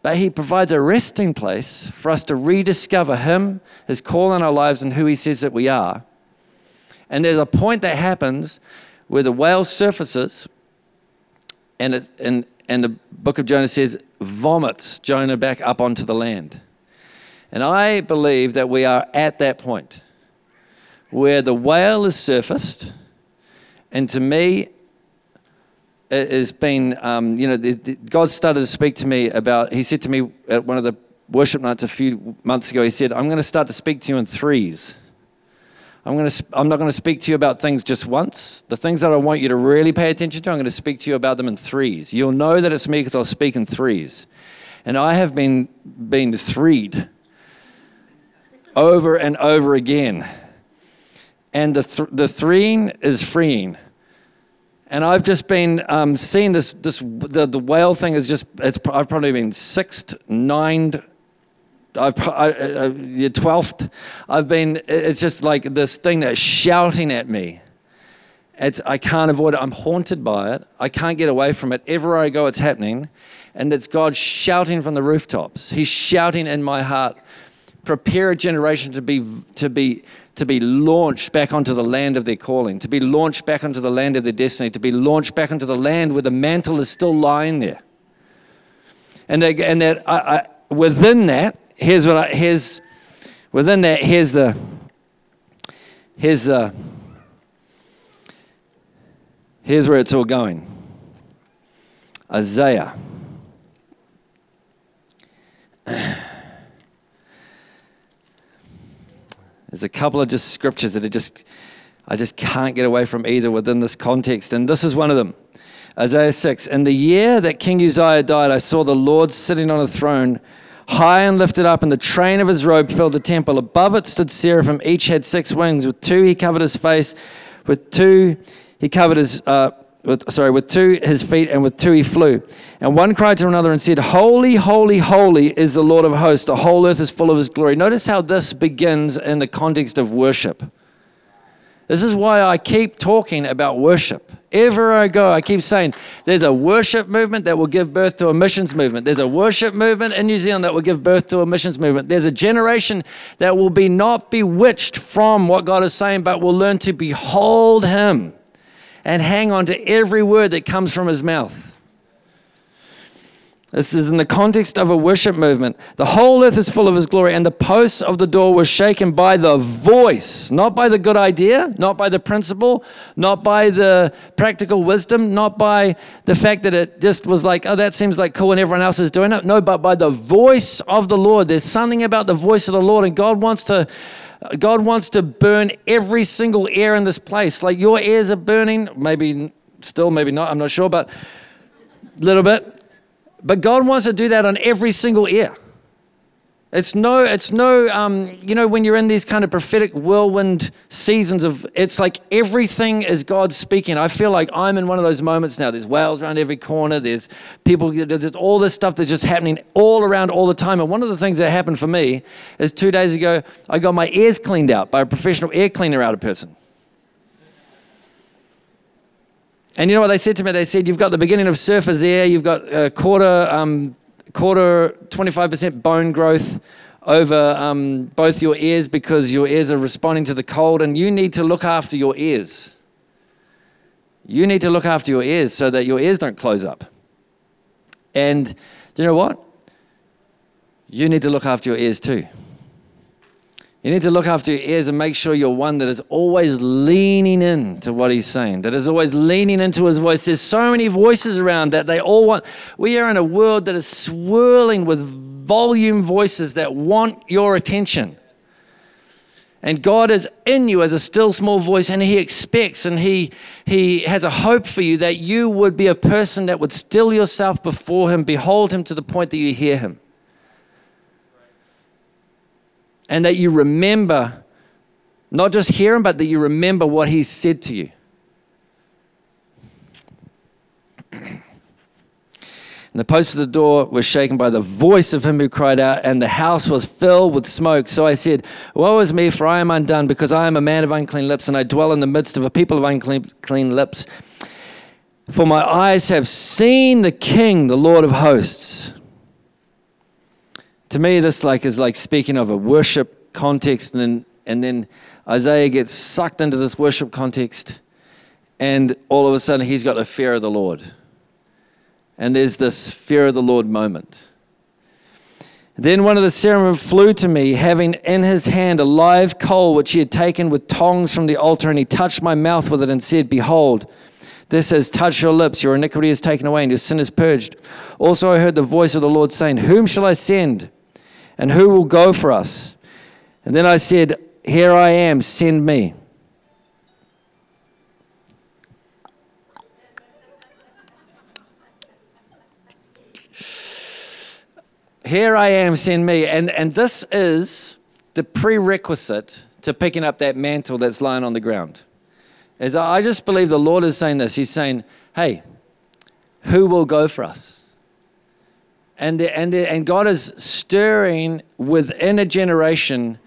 but He provides a resting place for us to rediscover Him, His call in our lives, and who He says that we are. And there's a point that happens where the whale surfaces, and, it, and, and the book of Jonah says, vomits Jonah back up onto the land. And I believe that we are at that point where the whale is surfaced, and to me, has been, um, you know, the, the, God started to speak to me about, He said to me at one of the worship nights a few months ago, He said, I'm going to start to speak to you in threes. I'm, going to, I'm not going to speak to you about things just once. The things that I want you to really pay attention to, I'm going to speak to you about them in threes. You'll know that it's me because I'll speak in threes. And I have been, been threed over and over again. And the, th- the threeing is freeing. And I've just been um, seeing this, this the, the whale thing is just, it's, I've probably been sixth, ninth, I've, uh 12th. I've been, it's just like this thing that's shouting at me. It's, I can't avoid it. I'm haunted by it. I can't get away from it. Everywhere I go, it's happening. And it's God shouting from the rooftops. He's shouting in my heart prepare a generation to be, to be, to be launched back onto the land of their calling, to be launched back onto the land of their destiny, to be launched back onto the land where the mantle is still lying there. And, they, and that I, I, within that, here's what I, here's, within that, here's the, here's the, here's where it's all going. Isaiah. There's a couple of just scriptures that are just, I just can't get away from either within this context. And this is one of them. Isaiah 6. In the year that King Uzziah died, I saw the Lord sitting on a throne, high and lifted up, and the train of his robe filled the temple. Above it stood seraphim. Each had six wings. With two he covered his face, with two he covered his. Uh, with, sorry, with two his feet, and with two he flew. And one cried to another and said, Holy, holy, holy is the Lord of hosts. The whole earth is full of his glory. Notice how this begins in the context of worship. This is why I keep talking about worship. Ever I go, I keep saying there's a worship movement that will give birth to a missions movement. There's a worship movement in New Zealand that will give birth to a missions movement. There's a generation that will be not bewitched from what God is saying, but will learn to behold Him and hang on to every word that comes from his mouth. This is in the context of a worship movement. The whole earth is full of his glory, and the posts of the door were shaken by the voice, not by the good idea, not by the principle, not by the practical wisdom, not by the fact that it just was like, oh, that seems like cool and everyone else is doing it. No, but by the voice of the Lord. There's something about the voice of the Lord, and God wants to. God wants to burn every single ear in this place. Like your ears are burning, maybe still, maybe not, I'm not sure, but a little bit but God wants to do that on every single ear. It's no, it's no, um, you know, when you're in these kind of prophetic whirlwind seasons of, it's like everything is God speaking. I feel like I'm in one of those moments now. There's whales around every corner. There's people, there's all this stuff that's just happening all around all the time. And one of the things that happened for me is two days ago, I got my ears cleaned out by a professional ear cleaner out of person. And you know what they said to me? They said, You've got the beginning of surfer's ear, you've got a quarter, um, quarter 25% bone growth over um, both your ears because your ears are responding to the cold, and you need to look after your ears. You need to look after your ears so that your ears don't close up. And do you know what? You need to look after your ears too. You need to look after your ears and make sure you're one that is always leaning in to what he's saying, that is always leaning into his voice. There's so many voices around that they all want. We are in a world that is swirling with volume voices that want your attention. And God is in you as a still small voice, and He expects and He, he has a hope for you that you would be a person that would still yourself before Him, behold Him to the point that you hear Him and that you remember, not just hear him, but that you remember what he said to you. And the posts of the door were shaken by the voice of him who cried out, and the house was filled with smoke. So I said, Woe is me, for I am undone, because I am a man of unclean lips, and I dwell in the midst of a people of unclean clean lips. For my eyes have seen the King, the Lord of hosts to me, this like is like speaking of a worship context, and then, and then Isaiah gets sucked into this worship context, and all of a sudden he's got the fear of the Lord. And there's this fear of the Lord moment. Then one of the seraphim flew to me, having in his hand a live coal which he had taken with tongs from the altar, and he touched my mouth with it and said, Behold, this has touched your lips, your iniquity is taken away, and your sin is purged. Also, I heard the voice of the Lord saying, Whom shall I send? And who will go for us? And then I said, Here I am, send me. Here I am, send me. And, and this is the prerequisite to picking up that mantle that's lying on the ground. Is I just believe the Lord is saying this. He's saying, Hey, who will go for us? And, and, and God is stirring within a generation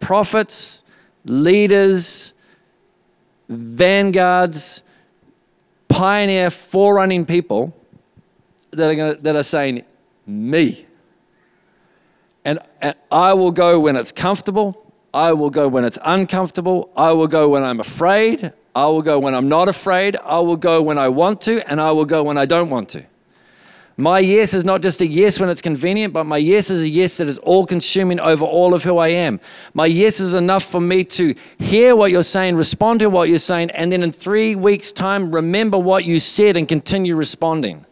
prophets, leaders, vanguards, pioneer, forerunning people that are, gonna, that are saying, Me. And, and I will go when it's comfortable. I will go when it's uncomfortable. I will go when I'm afraid. I will go when I'm not afraid. I will go when I want to, and I will go when I don't want to. My yes is not just a yes when it's convenient, but my yes is a yes that is all consuming over all of who I am. My yes is enough for me to hear what you're saying, respond to what you're saying, and then in three weeks' time, remember what you said and continue responding.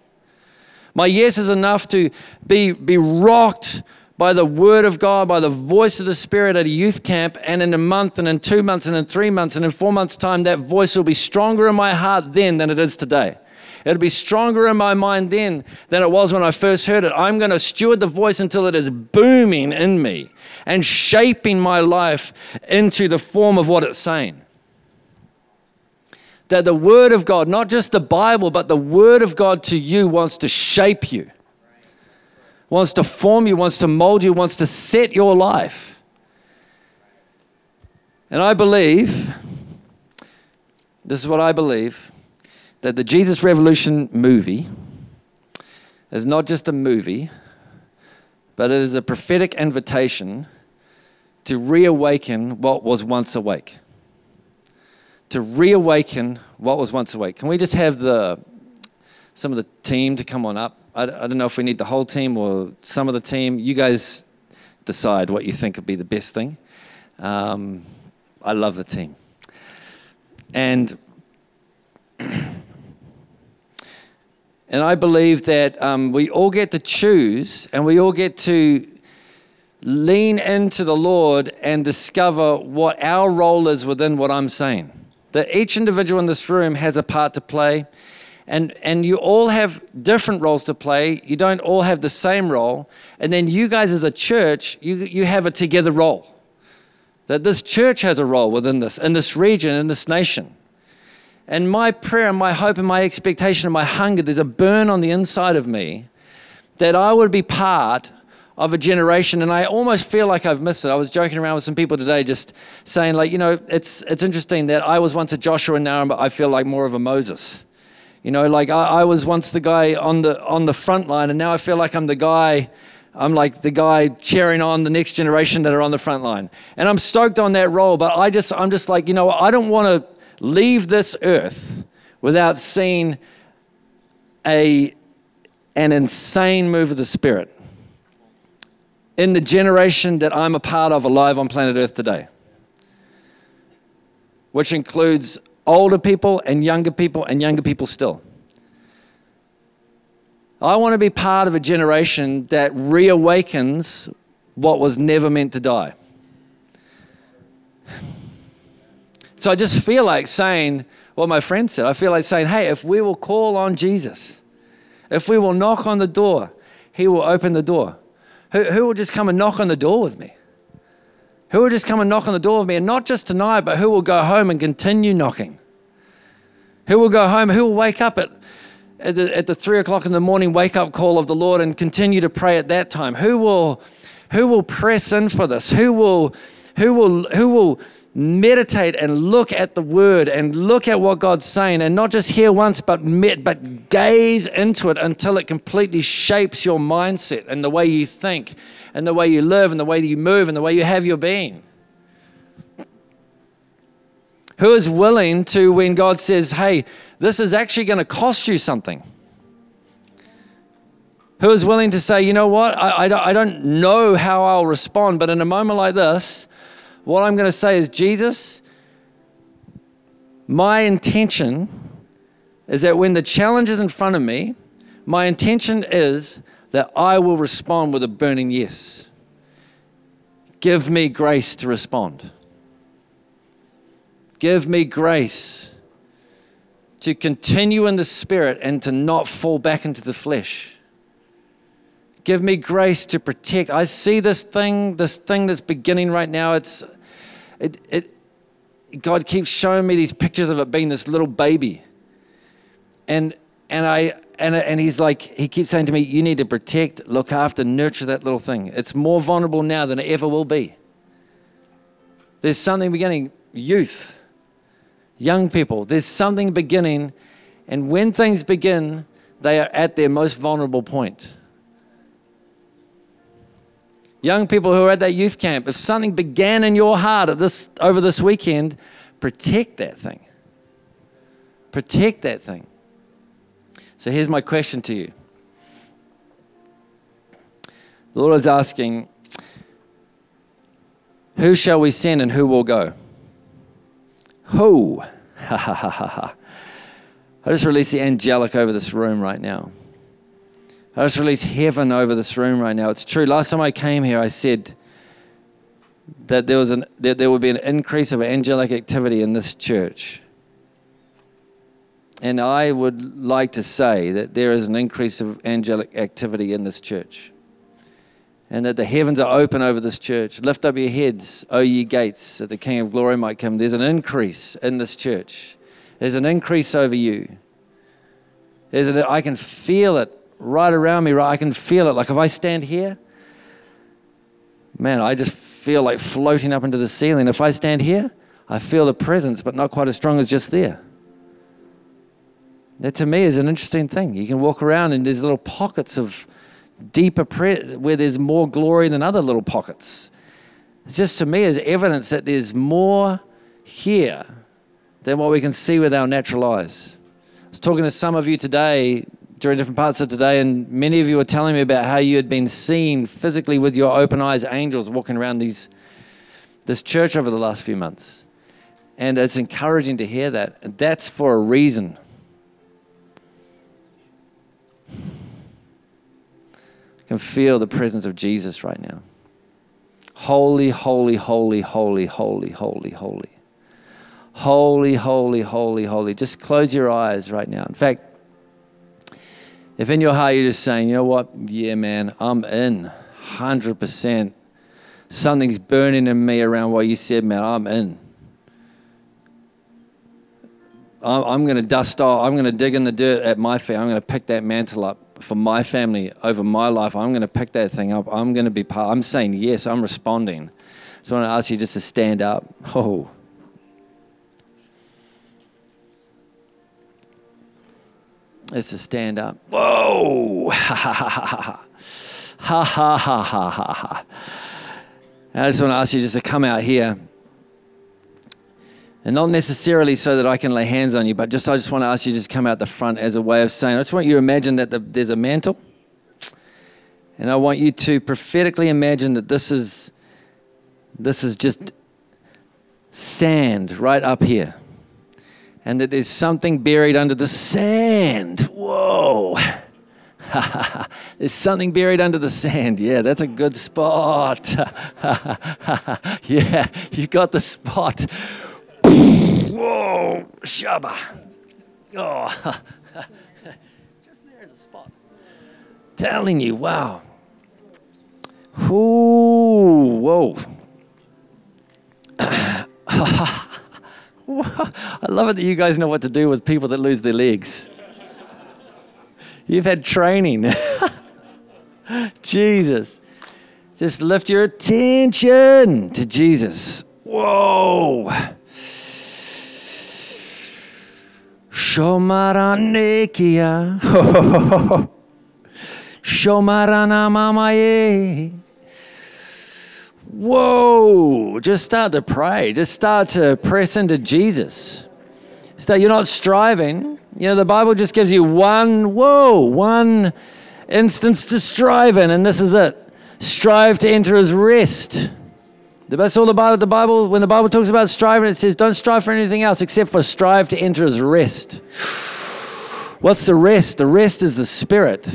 My yes is enough to be, be rocked by the word of God, by the voice of the Spirit at a youth camp, and in a month, and in two months, and in three months, and in four months' time, that voice will be stronger in my heart then than it is today. It'll be stronger in my mind then than it was when I first heard it. I'm going to steward the voice until it is booming in me and shaping my life into the form of what it's saying. That the Word of God, not just the Bible, but the Word of God to you wants to shape you, wants to form you, wants to mold you, wants to set your life. And I believe, this is what I believe that the Jesus Revolution movie is not just a movie, but it is a prophetic invitation to reawaken what was once awake. To reawaken what was once awake. Can we just have the some of the team to come on up? I, I don't know if we need the whole team or some of the team. You guys decide what you think would be the best thing. Um, I love the team. And and I believe that um, we all get to choose and we all get to lean into the Lord and discover what our role is within what I'm saying. That each individual in this room has a part to play, and, and you all have different roles to play. You don't all have the same role. And then you guys, as a church, you, you have a together role. That this church has a role within this, in this region, in this nation. And my prayer and my hope and my expectation and my hunger, there's a burn on the inside of me that I would be part of a generation, and I almost feel like I've missed it. I was joking around with some people today, just saying, like, you know, it's it's interesting that I was once a Joshua, and now I feel like more of a Moses. You know, like I, I was once the guy on the on the front line, and now I feel like I'm the guy. I'm like the guy cheering on the next generation that are on the front line, and I'm stoked on that role. But I just, I'm just like, you know, I don't want to leave this earth without seeing a an insane move of the Spirit in the generation that I'm a part of alive on planet Earth today, which includes older people and younger people and younger people still. I want to be part of a generation that reawakens what was never meant to die. So I just feel like saying what my friend said. I feel like saying, hey, if we will call on Jesus, if we will knock on the door, he will open the door. Who, who will just come and knock on the door with me? Who will just come and knock on the door with me? And not just tonight, but who will go home and continue knocking? Who will go home? Who will wake up at, at, the, at the three o'clock in the morning wake up call of the Lord and continue to pray at that time? Who will, who will press in for this? Who will, who will, who will meditate and look at the word and look at what God's saying and not just hear once but met, but gaze into it until it completely shapes your mindset and the way you think and the way you live and the way that you move and the way you have your being. Who is willing to, when God says, hey, this is actually going to cost you something? Who is willing to say, you know what, I, I, I don't know how I'll respond, but in a moment like this, what I'm going to say is, Jesus, my intention is that when the challenge is in front of me, my intention is that I will respond with a burning yes. Give me grace to respond. Give me grace to continue in the spirit and to not fall back into the flesh. Give me grace to protect. I see this thing, this thing that's beginning right now. It's it, it, God keeps showing me these pictures of it being this little baby. And, and, I, and, and he's like, he keeps saying to me, You need to protect, look after, nurture that little thing. It's more vulnerable now than it ever will be. There's something beginning, youth, young people, there's something beginning. And when things begin, they are at their most vulnerable point. Young people who are at that youth camp, if something began in your heart at this, over this weekend, protect that thing. Protect that thing. So here's my question to you. The Lord is asking, Who shall we send and who will go? Who? I just release the angelic over this room right now. I just release heaven over this room right now. It's true. Last time I came here, I said that there was an that there would be an increase of angelic activity in this church. And I would like to say that there is an increase of angelic activity in this church. And that the heavens are open over this church. Lift up your heads, O ye gates, that the King of glory might come. There's an increase in this church. There's an increase over you. There's an, I can feel it right around me. Right, I can feel it. Like if I stand here, man, I just feel like floating up into the ceiling. If I stand here, I feel the presence, but not quite as strong as just there. That to me is an interesting thing. You can walk around and there's little pockets of deeper pre- where there's more glory than other little pockets. It's just to me is evidence that there's more here than what we can see with our natural eyes. I was talking to some of you today during different parts of today, and many of you were telling me about how you had been seen physically with your open eyes, angels walking around these this church over the last few months. And it's encouraging to hear that. And that's for a reason. I can feel the presence of Jesus right now. Holy, holy, holy, holy, holy, holy, holy. Holy, holy, holy, holy. Just close your eyes right now. In fact, if in your heart you're just saying, you know what? Yeah, man, I'm in 100%. Something's burning in me around what you said, man. I'm in. I'm, I'm going to dust off. I'm going to dig in the dirt at my feet. I'm going to pick that mantle up for my family over my life. I'm going to pick that thing up. I'm going to be part. I'm saying yes. I'm responding. So I want to ask you just to stand up. Oh. is to stand up. Whoa! Ha ha ha ha ha. Ha ha ha ha ha. And I just want to ask you just to come out here. And not necessarily so that I can lay hands on you, but just I just want to ask you to just come out the front as a way of saying, I just want you to imagine that the, there's a mantle. And I want you to prophetically imagine that this is this is just sand right up here. And that there's something buried under the sand. Whoa. There's something buried under the sand. Yeah, that's a good spot. yeah, you got the spot. Whoa, Shaba. Oh, just there's a spot. Telling you, wow. Ooh, whoa. I love it that you guys know what to do with people that lose their legs. You've had training. Jesus. Just lift your attention to Jesus. Whoa. Shomaranekia. Shomarana mamaye. Whoa. Just start to pray. Just start to press into Jesus. So you're not striving. You know, the Bible just gives you one, whoa, one instance to strive in, and this is it. Strive to enter his rest. That's all the Bible, the Bible, when the Bible talks about striving, it says don't strive for anything else except for strive to enter his rest. What's the rest? The rest is the spirit.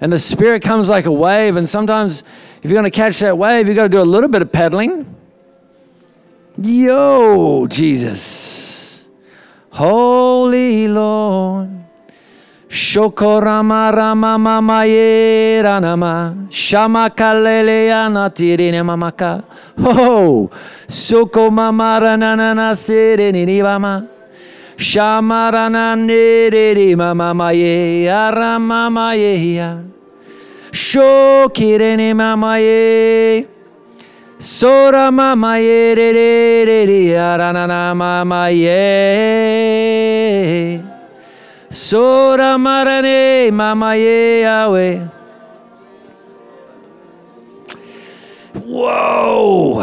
And the spirit comes like a wave, and sometimes if you're going to catch that wave, you've got to do a little bit of paddling. Yo, Jesus. Holy Lord. Shokorama rama mama ye ranama shama kalele anatirine mamaka ho soko mama ranana sereni Shamarana nerere mamamaye aramamaye mama mamaye Sora mamaye na mama ye. Sora marane mamaye awe Whoa!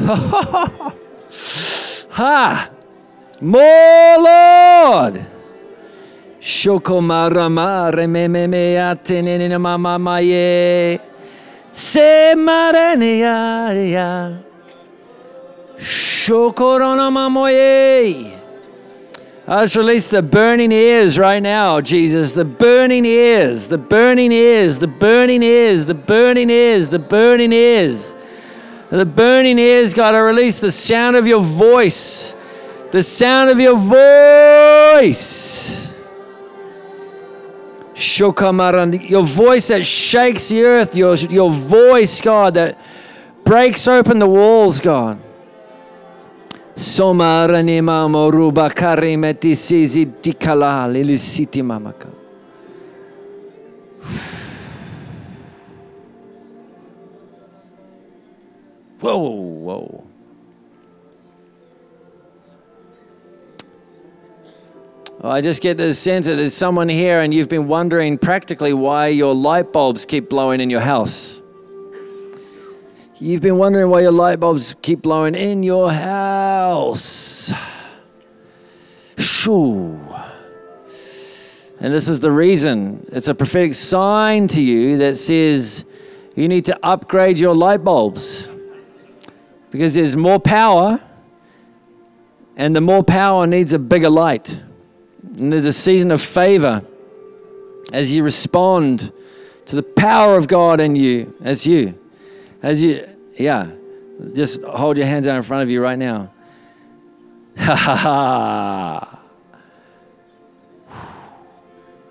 ha. More Lord. Shoko marama rememe me atenene mama maye. Se marane ya ya. Shokoronamamoye. I just release the burning ears right now, Jesus. The burning ears, the burning ears, the burning ears, the burning ears, the burning ears. The burning ears, God, I release the sound of your voice. The sound of your voice. Shokamaran, your voice that shakes the earth, your, your voice, God, that breaks open the walls, God. Somarani mamo ruba karimeti sizi dikala lilisiti mamaka. Whoa, whoa. Well, I just get the sense that there's someone here and you've been wondering practically why your light bulbs keep blowing in your house. You've been wondering why your light bulbs keep blowing in your house. Shoo. And this is the reason. It's a prophetic sign to you that says you need to upgrade your light bulbs because there's more power, and the more power needs a bigger light. And there's a season of favor as you respond to the power of God in you, as you, as you, yeah, just hold your hands out in front of you right now. Ha ha ha.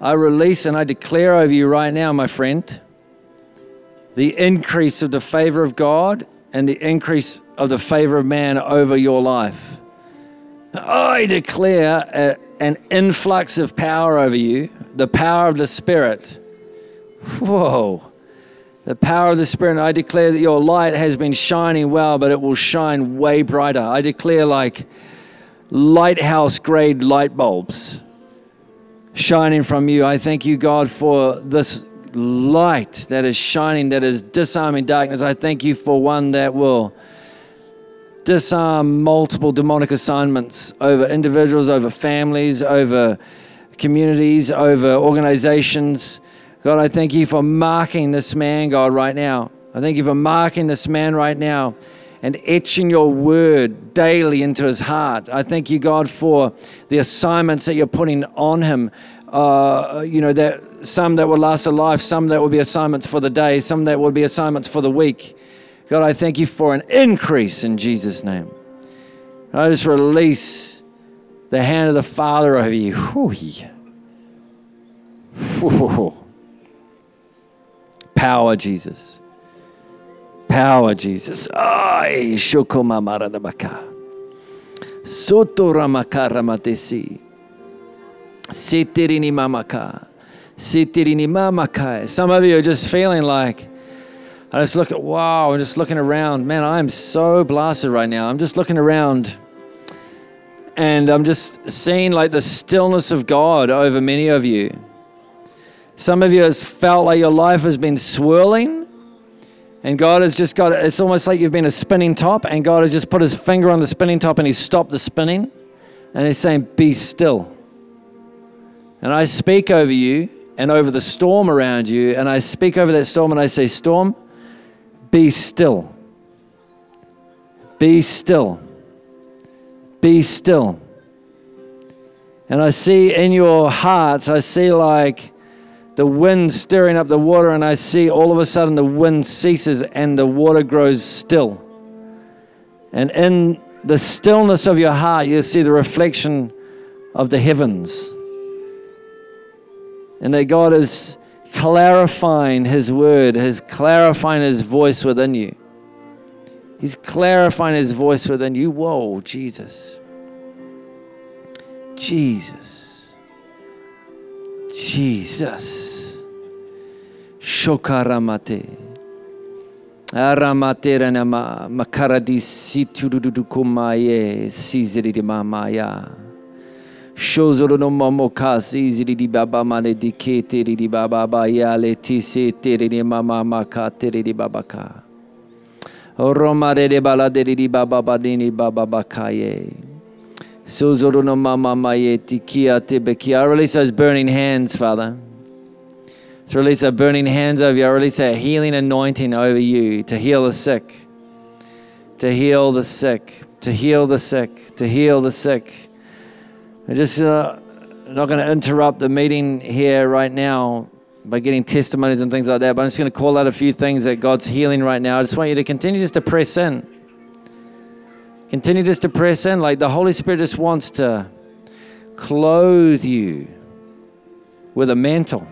I release and I declare over you right now, my friend, the increase of the favor of God and the increase of the favor of man over your life. I declare a, an influx of power over you, the power of the Spirit. Whoa. The power of the Spirit. I declare that your light has been shining well, but it will shine way brighter. I declare like lighthouse grade light bulbs shining from you. I thank you, God, for this light that is shining, that is disarming darkness. I thank you for one that will disarm multiple demonic assignments over individuals, over families, over communities, over organizations. God, I thank you for marking this man, God, right now. I thank you for marking this man right now and etching your word daily into his heart. I thank you, God, for the assignments that you're putting on him. Uh, you know, that some that will last a life, some that will be assignments for the day, some that will be assignments for the week. God, I thank you for an increase in Jesus' name. I just release the hand of the Father over you. Power, Jesus. Power, Jesus. Ay, shokoma maradabaka. Soto ramaka ramatesi. Sitirini mamaka. Sitirini mamaka. Some of you are just feeling like, I just look at, wow, I'm just looking around. Man, I am so blasted right now. I'm just looking around and I'm just seeing like the stillness of God over many of you. Some of you has felt like your life has been swirling and God has just got, it's almost like you've been a spinning top and God has just put his finger on the spinning top and he's stopped the spinning and he's saying, be still. And I speak over you and over the storm around you and I speak over that storm and I say, storm, be still. Be still. Be still. And I see in your hearts, I see like the wind stirring up the water, and I see all of a sudden the wind ceases and the water grows still. And in the stillness of your heart, you see the reflection of the heavens. And that God is clarifying His word, He's clarifying His voice within you. He's clarifying His voice within you. Whoa, Jesus. Jesus. Jesus. Shokaramate. Aramatera nama makaradisi tududukumaye siziri mamaya. Shozoro no mamokasi ziri di baba male di keteri di baba bayale tise tere di mama makateri di babaka. Romare de baladeri di baba badini baba bakaye. Sozoro no mama mayeti kia tibeki. I release those burning hands, Father. To release the burning hands over you. I release a healing anointing over you to heal the sick. To heal the sick. To heal the sick. To heal the sick. I'm just uh, not going to interrupt the meeting here right now by getting testimonies and things like that, but I'm just going to call out a few things that God's healing right now. I just want you to continue just to press in. Continue just to press in. Like the Holy Spirit just wants to clothe you with a mantle.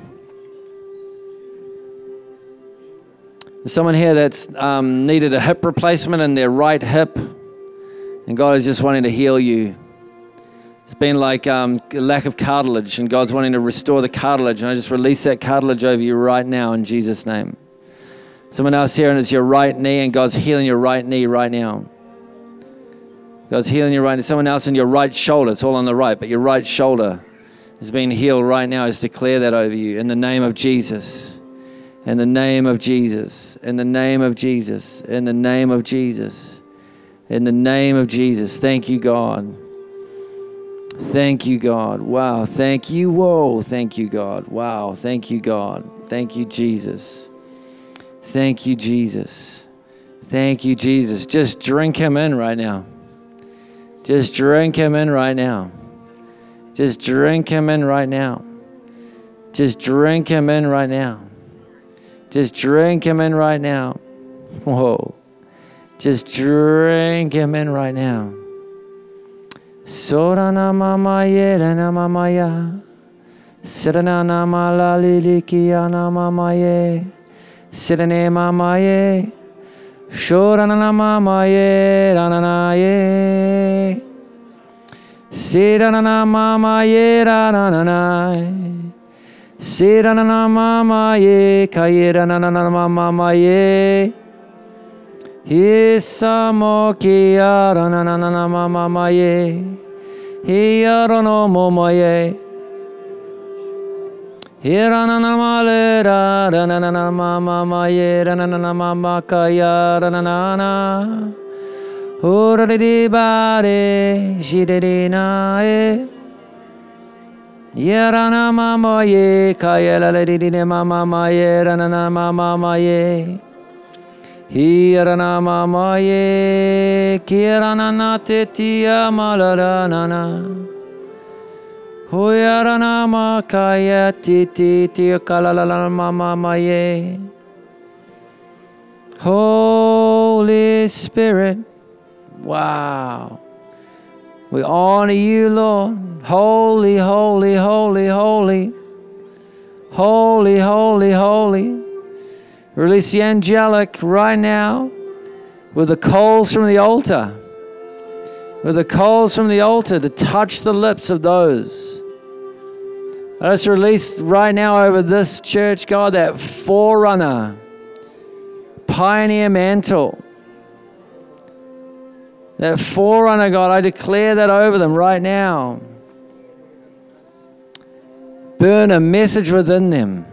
There's someone here that's um, needed a hip replacement in their right hip, and God is just wanting to heal you. It's been like um, lack of cartilage, and God's wanting to restore the cartilage. And I just release that cartilage over you right now in Jesus' name. Someone else here, and it's your right knee, and God's healing your right knee right now. God's healing your right knee. Someone else in your right shoulder. It's all on the right, but your right shoulder is being healed right now. I just declare that over you in the name of Jesus. In the name of Jesus. In the name of Jesus. In the name of Jesus. In the name of Jesus. Thank you, God. Thank you, God. Wow. Thank you. Whoa. Thank you, God. Wow. Thank you, God. Thank you, Jesus. Thank you, Jesus. Thank you, Jesus. Just drink him in right now. Just drink him in right now. Just drink him in right now. Just drink him in right now. Just drink him in right now. Whoa. Just drink him in right now. Sorana mama yerana mama ya. Sirana nama la liliki ana mama ye. Sirane mama ye. Shorana mama ye. Ranana ye. Sirana mama ye. Ranana Sirana mama ye. Kayirana mama ye. Hisamo kiara na na na na mama maye. Hiaro no momo ye. Hira na na male ra ra na na na mama maye ra na na na mama kaya ra na na na. Ora di di bare jide di na e. Yera na ma mama ye kaya la di di mama maye ra na na maye. Hirana mama ye kirana na te tia malala nana. Huyarana ma kaya ti ti ti kalalala mama ye. Holy Spirit, wow. We honor you, Lord. Holy, holy, holy, holy. Holy, holy, holy. Release the angelic right now with the coals from the altar. With the coals from the altar to touch the lips of those. Let us release right now over this church, God, that forerunner, pioneer mantle. That forerunner, God, I declare that over them right now. Burn a message within them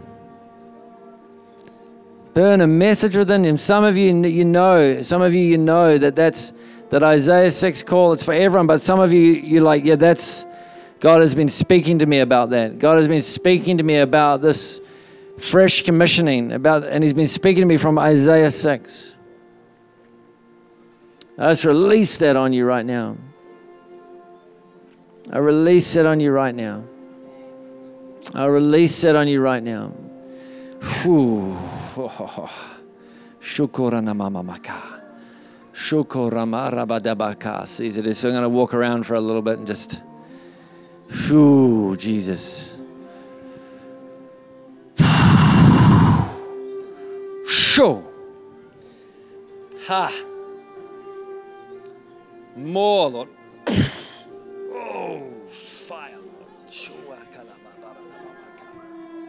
burn a message within him. Some of you, you know, some of you, you know that that's that Isaiah 6 call, it's for everyone, but some of you, you're like, yeah, that's, God has been speaking to me about that. God has been speaking to me about this fresh commissioning, about, and He's been speaking to me from Isaiah 6. I just release that on you right now. I release it on you right now. I release it on you right now. Whew. Oh, Shukorana mama maka. Shukorama rabadabaka. Sees it. So I'm going to walk around for a little bit and just, whew, Jesus. Shoo. Ha. More.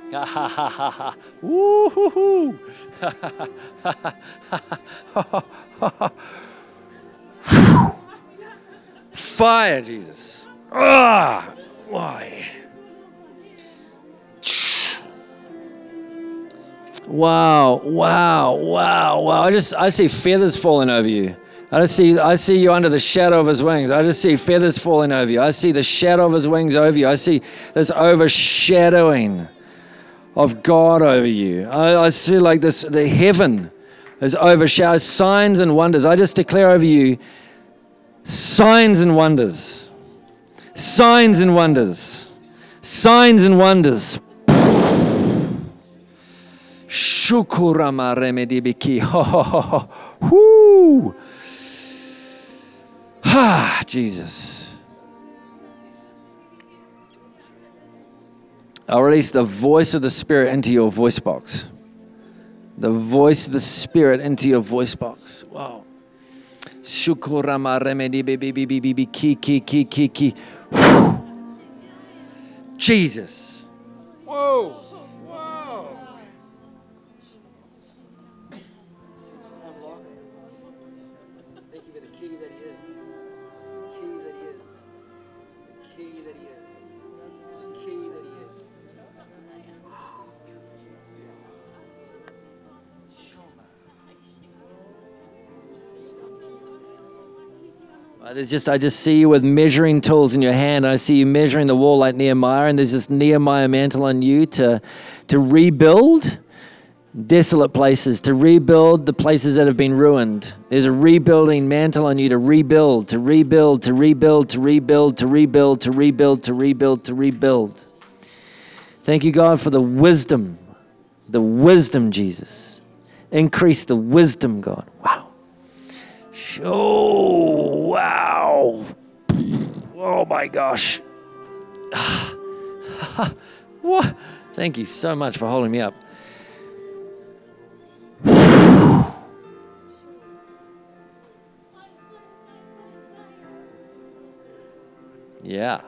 Woo-hoo-hoo. Fire, Jesus. Ah, why? Wow, wow, wow, wow. I just I see feathers falling over you. I just see I see you under the shadow of his wings. I just see feathers falling over you. I see the shadow of his wings over you. I see this overshadowing of God over you. I, I feel like this the heaven is overshadowed. Signs and wonders. I just declare over you signs and wonders. Signs and wonders. Signs and wonders. Shukurama remedibiki. Whoo. Ah, Jesus. I'll release the voice of the Spirit into your voice box. The voice of the Spirit into your voice box. Wow. Shukurama remedi bibi bibi bibi ki ki ki ki ki. Jesus. Whoa. Whoa. Uh, There's just I just see you with measuring tools in your hand. I see you measuring the wall like Nehemiah, and there's this Nehemiah mantle on you to to rebuild desolate places, to rebuild the places that have been ruined. There's a rebuilding mantle on you to rebuild, to rebuild, to rebuild, to rebuild, to rebuild, to rebuild, to rebuild, to rebuild. Thank you, God, for the wisdom, the wisdom, Jesus. Increase the wisdom, God. Wow. Oh, wow. Oh my gosh. what? Thank you so much for holding me up. Yeah.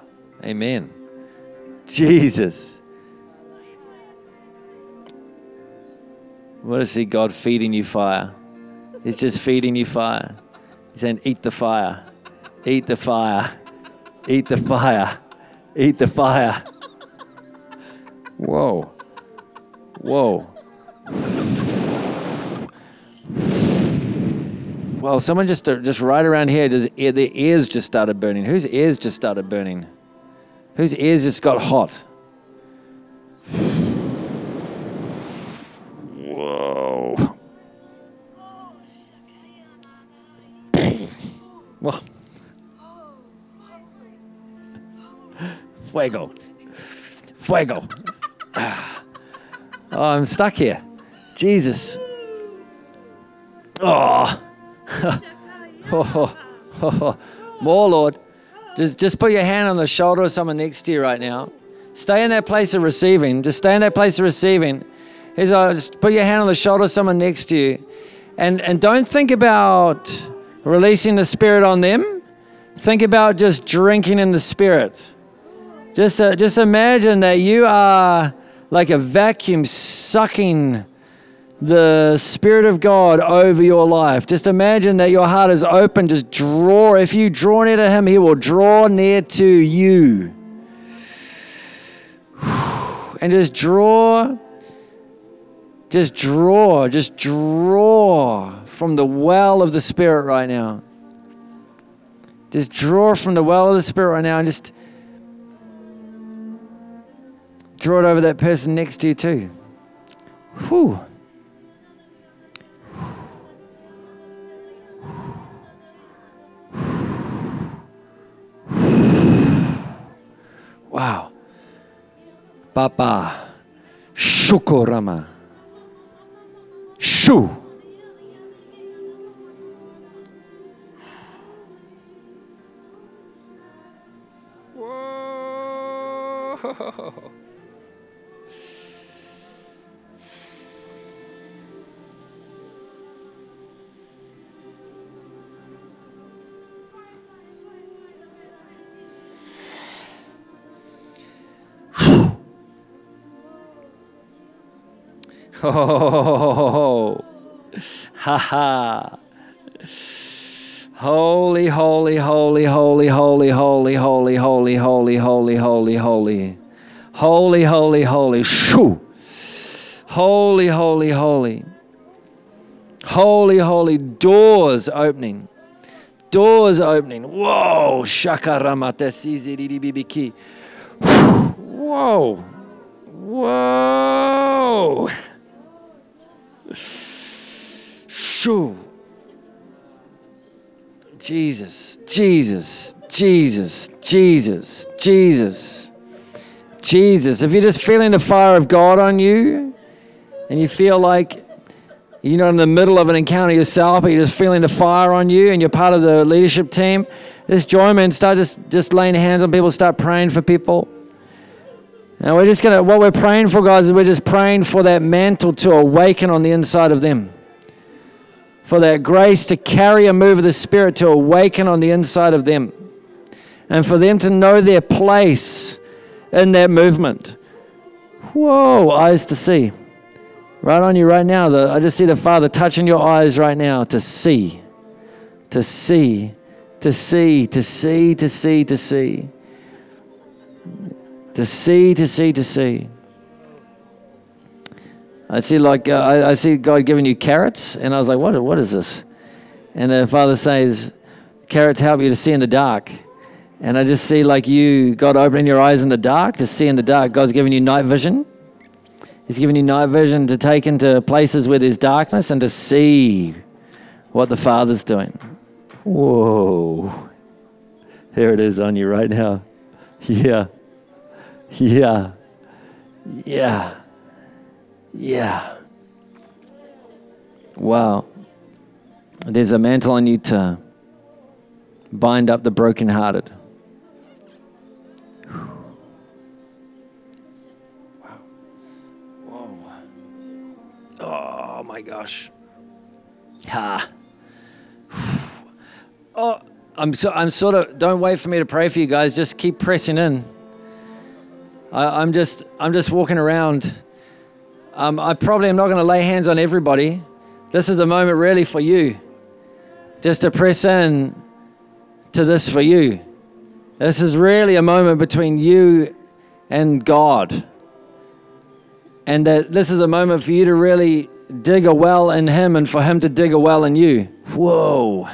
Amen. Jesus. What is see God feeding you fire? He's just feeding you fire. He's saying, Eat the fire. Eat the fire. Eat the fire. Eat the fire. Whoa. Whoa. Well, someone just uh, just right around here, does their ears just started burning? Whose ears just started burning? Whose ears just got hot? Whoa. Fuego. Fuego. Ah. Oh, I'm stuck here. Jesus. Oh. oh, oh, oh. More, Lord. Just, just put your hand on the shoulder of someone next to you right now. Stay in that place of receiving. Just stay in that place of receiving. Here's, just put your hand on the shoulder of someone next to you. And, and don't think about releasing the Spirit on them. Think about just drinking in the Spirit. Just, uh, just imagine that you are like a vacuum sucking the Spirit of God over your life. Just imagine that your heart is open. Just draw. If you draw near to Him, He will draw near to you. And just draw, just draw, just draw from the well of the Spirit right now. Just draw from the well of the Spirit right now and just draw it over that person next to you, too. Whew. Wow. Papa. Shukorama. Shu. はは Holy, holy, holy, holy, holy, holy, holy, holy, holy, holy, holy, holy. Holy, holy, holy. Holy. Shoo. Holy, holy, holy. Holy, holy. Doors opening. Doors opening. Whoa. Shakaramata siziribibiki. Whoa. Whoa. Shoo. Jesus, Jesus, Jesus, Jesus, Jesus, Jesus. If you're just feeling the fire of God on you and you feel like you're not in the middle of an encounter yourself, but you're just feeling the fire on you and you're part of the leadership team, just join me and start just, just laying hands on people, start praying for people. And we're just gonna what we're praying for, guys, is we're just praying for that mantle to awaken on the inside of them. For that grace to carry a move of the Spirit to awaken on the inside of them. And for them to know their place in that movement. Whoa, eyes to see. Right on you right now. The, I just see the Father touching your eyes right now to see. To see. To see. To see. To see. To see to see, to see, to see. I see like uh, I, I, see God giving you carrots, and I was like, what? What is this? And the Father says, carrots help you to see in the dark. And I just see like you, God opening your eyes in the dark to see in the dark. God's giving you night vision. He's giving you night vision to take into places where there's darkness and to see what the Father's doing. Whoa. There it is on you right now. Yeah. Yeah. Yeah. Yeah. Wow. There's a mantle on you to bind up the brokenhearted. Wow. Whoa. Oh my gosh. Ha. Oh, I'm, so, I'm sort of, don't wait for me to pray for you guys. Just keep pressing in. I, am just, I'm just walking around. Um, I probably am not going to lay hands on everybody. This is a moment really for you. Just to press in to this for you. This is really a moment between you and God. And that this is a moment for you to really dig a well in Him and for Him to dig a well in you. Whoa.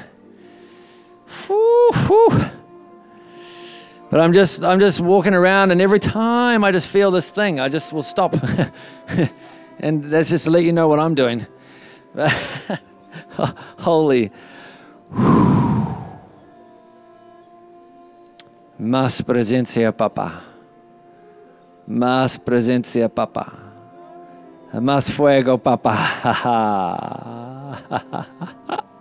But I'm just I'm just walking around and every time I just feel this thing, I just will stop. and that's just to let you know what I'm doing. Holy. Más presencia, papá. Más presencia, papá. Más fuego, papá.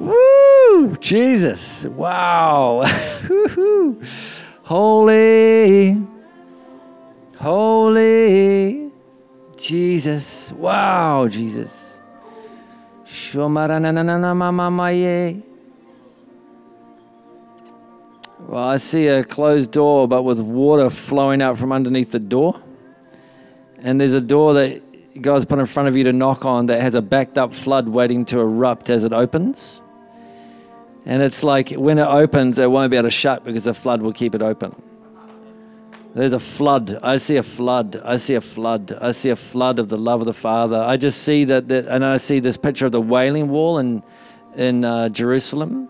Woo! Jesus. Wow. Holy. Holy. Jesus. Wow, Jesus. Well, I see a closed door, but with water flowing out from underneath the door. And there's a door that God's put in front of you to knock on that has a backed up flood waiting to erupt as it opens. And it's like when it opens, it won't be able to shut because the flood will keep it open. There's a flood. I see a flood. I see a flood. I see a flood of the love of the Father. I just see that, that and I see this picture of the Wailing Wall in, in uh, Jerusalem.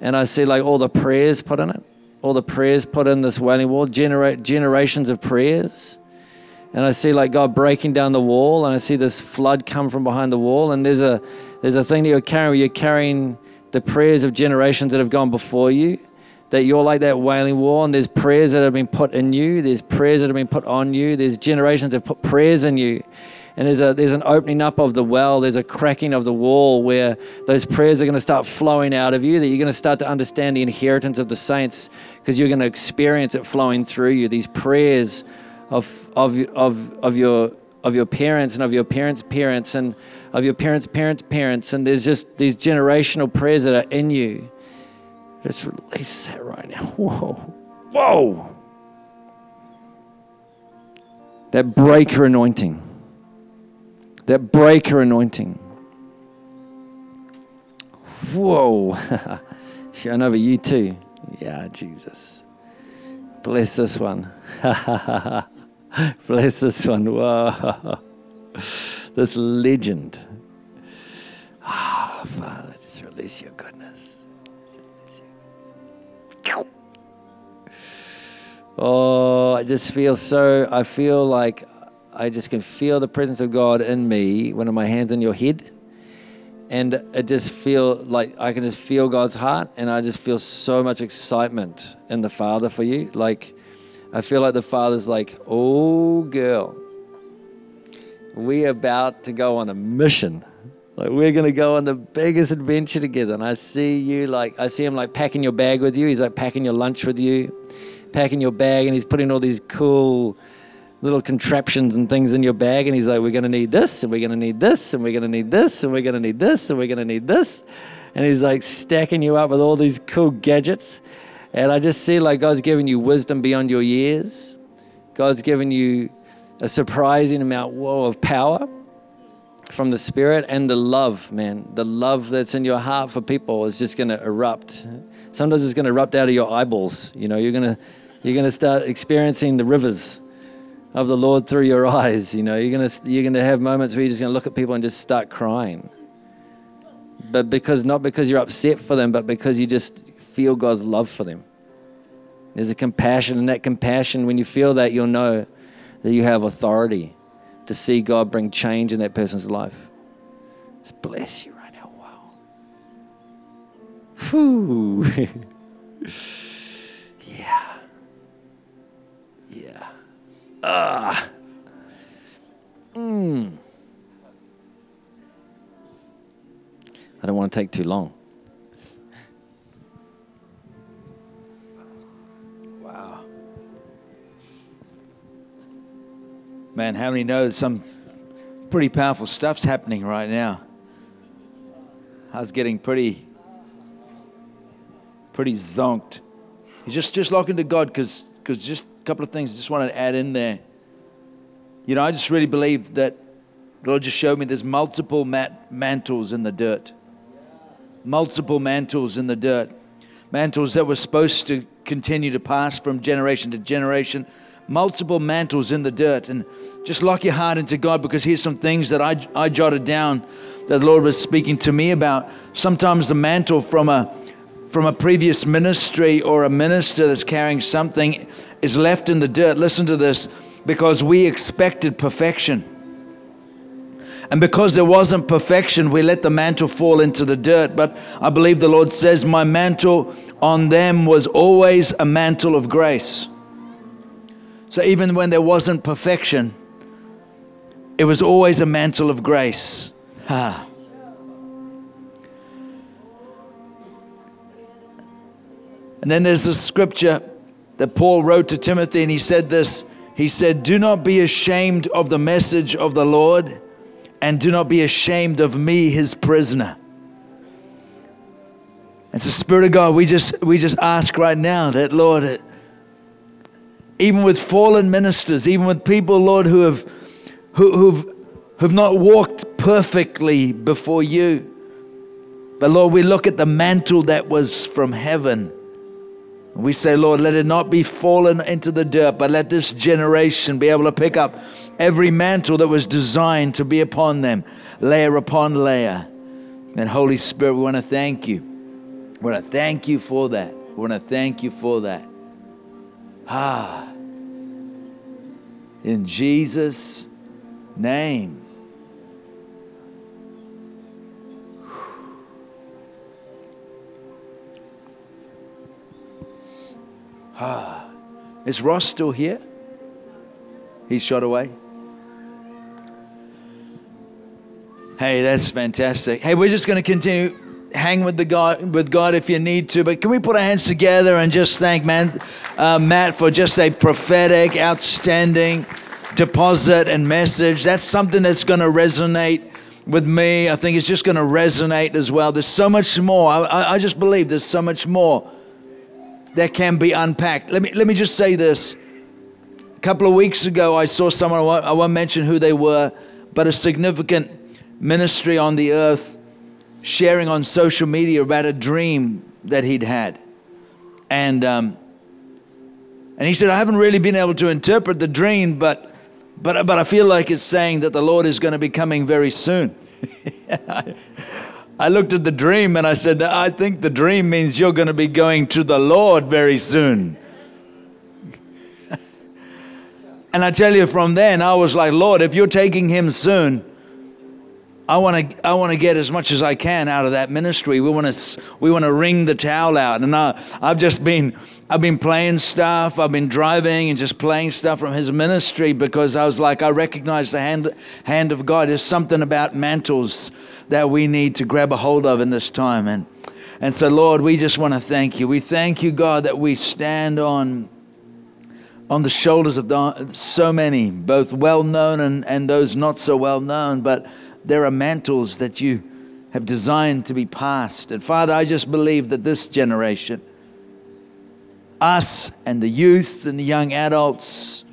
And I see like all the prayers put in it, all the prayers put in this Wailing Wall, generate generations of prayers. And I see like God breaking down the wall, and I see this flood come from behind the wall. And there's a there's a thing that you're carrying. You're carrying the prayers of generations that have gone before you, that you're like that wailing wall, and there's prayers that have been put in you, there's prayers that have been put on you, there's generations that have put prayers in you. And there's, a, there's an opening up of the well, there's a cracking of the wall where those prayers are going to start flowing out of you, that you're going to start to understand the inheritance of the saints because you're going to experience it flowing through you. These prayers of, of, of, of, your, of your parents and of your parents' parents and of your parents' parents' parents, and there's just these generational prayers that are in you. Just release that right now. Whoa. Whoa. That breaker anointing. That breaker anointing. Whoa. Showing over you too. Yeah, Jesus. Bless this one. Bless this one. Whoa this legend. Ah, oh, Father, just release your goodness. Oh, I just feel so, I feel like I just can feel the presence of God in me when my hands on your head. And it just feel like I can just feel God's heart and I just feel so much excitement in the Father for you. Like I feel like the Father's like, oh girl, we about to go on a mission. Like we're gonna go on the biggest adventure together. And I see you like I see him like packing your bag with you. He's like packing your lunch with you, packing your bag, and he's putting all these cool little contraptions and things in your bag. And he's like, We're gonna need this, and we're gonna need this, and we're gonna need this, and we're gonna need this, and we're gonna need this. And he's like stacking you up with all these cool gadgets. And I just see like God's giving you wisdom beyond your years. God's given you a surprising amount whoa, of power from the Spirit and the love, man. The love that's in your heart for people is just going to erupt. Sometimes it's going to erupt out of your eyeballs. You know, you're going to you're going to start experiencing the rivers of the Lord through your eyes. You know, you're gonna you're gonna have moments where you're just gonna look at people and just start crying. But because not because you're upset for them, but because you just feel God's love for them. There's a compassion, and that compassion, when you feel that, you'll know that you have authority to see God bring change in that person's life. Just bless you right now. Wow. Whew. yeah. Yeah. Ah. Mm. I don't want to take too long. Wow. Man, how many know that some pretty powerful stuff's happening right now? I was getting pretty, pretty zonked. You just just lock into God because just a couple of things I just wanted to add in there. You know, I just really believe that the Lord just showed me there's multiple mat- mantles in the dirt. Multiple mantles in the dirt. Mantles that were supposed to continue to pass from generation to generation. Multiple mantles in the dirt. And just lock your heart into God because here's some things that I, I jotted down that the Lord was speaking to me about. Sometimes the mantle from a from a previous ministry or a minister that's carrying something is left in the dirt. Listen to this because we expected perfection. And because there wasn't perfection, we let the mantle fall into the dirt. But I believe the Lord says, My mantle on them was always a mantle of grace. So even when there wasn't perfection, it was always a mantle of grace. Ah. And then there's a scripture that Paul wrote to Timothy, and he said this He said, Do not be ashamed of the message of the Lord, and do not be ashamed of me, his prisoner. It's the Spirit of God. We just, we just ask right now that, Lord, even with fallen ministers, even with people, Lord, who have, who, who've, who've not walked perfectly before you, but Lord, we look at the mantle that was from heaven we say, Lord, let it not be fallen into the dirt, but let this generation be able to pick up every mantle that was designed to be upon them, layer upon layer. And Holy Spirit, we want to thank you. We want to thank you for that. We want to thank you for that. Ah. In Jesus' name. Ah, is Ross still here? He's shot away. Hey, that's fantastic. Hey, we're just going to continue hang with the God with God if you need to. But can we put our hands together and just thank man, uh, Matt for just a prophetic, outstanding deposit and message. That's something that's going to resonate with me. I think it's just going to resonate as well. There's so much more. I, I just believe there's so much more that can be unpacked. Let me, let me just say this. A couple of weeks ago, I saw someone, I won't, I won't mention who they were, but a significant ministry on the earth sharing on social media about a dream that he'd had. And, um, and he said, I haven't really been able to interpret the dream, but, but, but I feel like it's saying that the Lord is going to be coming very soon. I looked at the dream and I said, I think the dream means you're going to be going to the Lord very soon. and I tell you, from then, I was like, Lord, if you're taking him soon, I want to I want to get as much as I can out of that ministry. We want to we want to wring the towel out. And I, I've just been I've been playing stuff. I've been driving and just playing stuff from his ministry because I was like I recognize the hand hand of God. There's something about mantles that we need to grab a hold of in this time. And and so Lord, we just want to thank you. We thank you, God, that we stand on on the shoulders of so many, both well known and, and those not so well known, but there are mantles that you have designed to be passed. And Father, I just believe that this generation, us and the youth and the young adults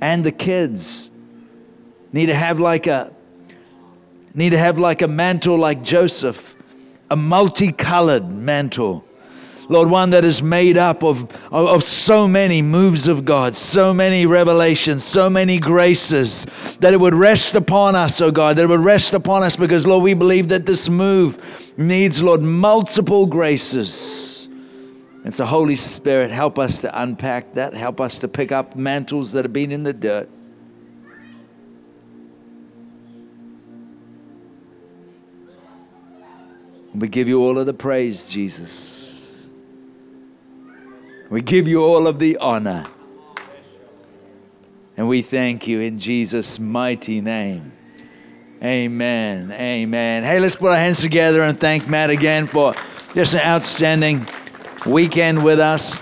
and the kids, need to have like a need to have like a mantle like Joseph, a multicolored mantle Lord, one that is made up of, of, of so many moves of God, so many revelations, so many graces, that it would rest upon us, oh God, that it would rest upon us because, Lord, we believe that this move needs, Lord, multiple graces. And so, Holy Spirit, help us to unpack that, help us to pick up mantles that have been in the dirt. We give you all of the praise, Jesus. We give you all of the honor. And we thank you in Jesus' mighty name. Amen. Amen. Hey, let's put our hands together and thank Matt again for just an outstanding weekend with us.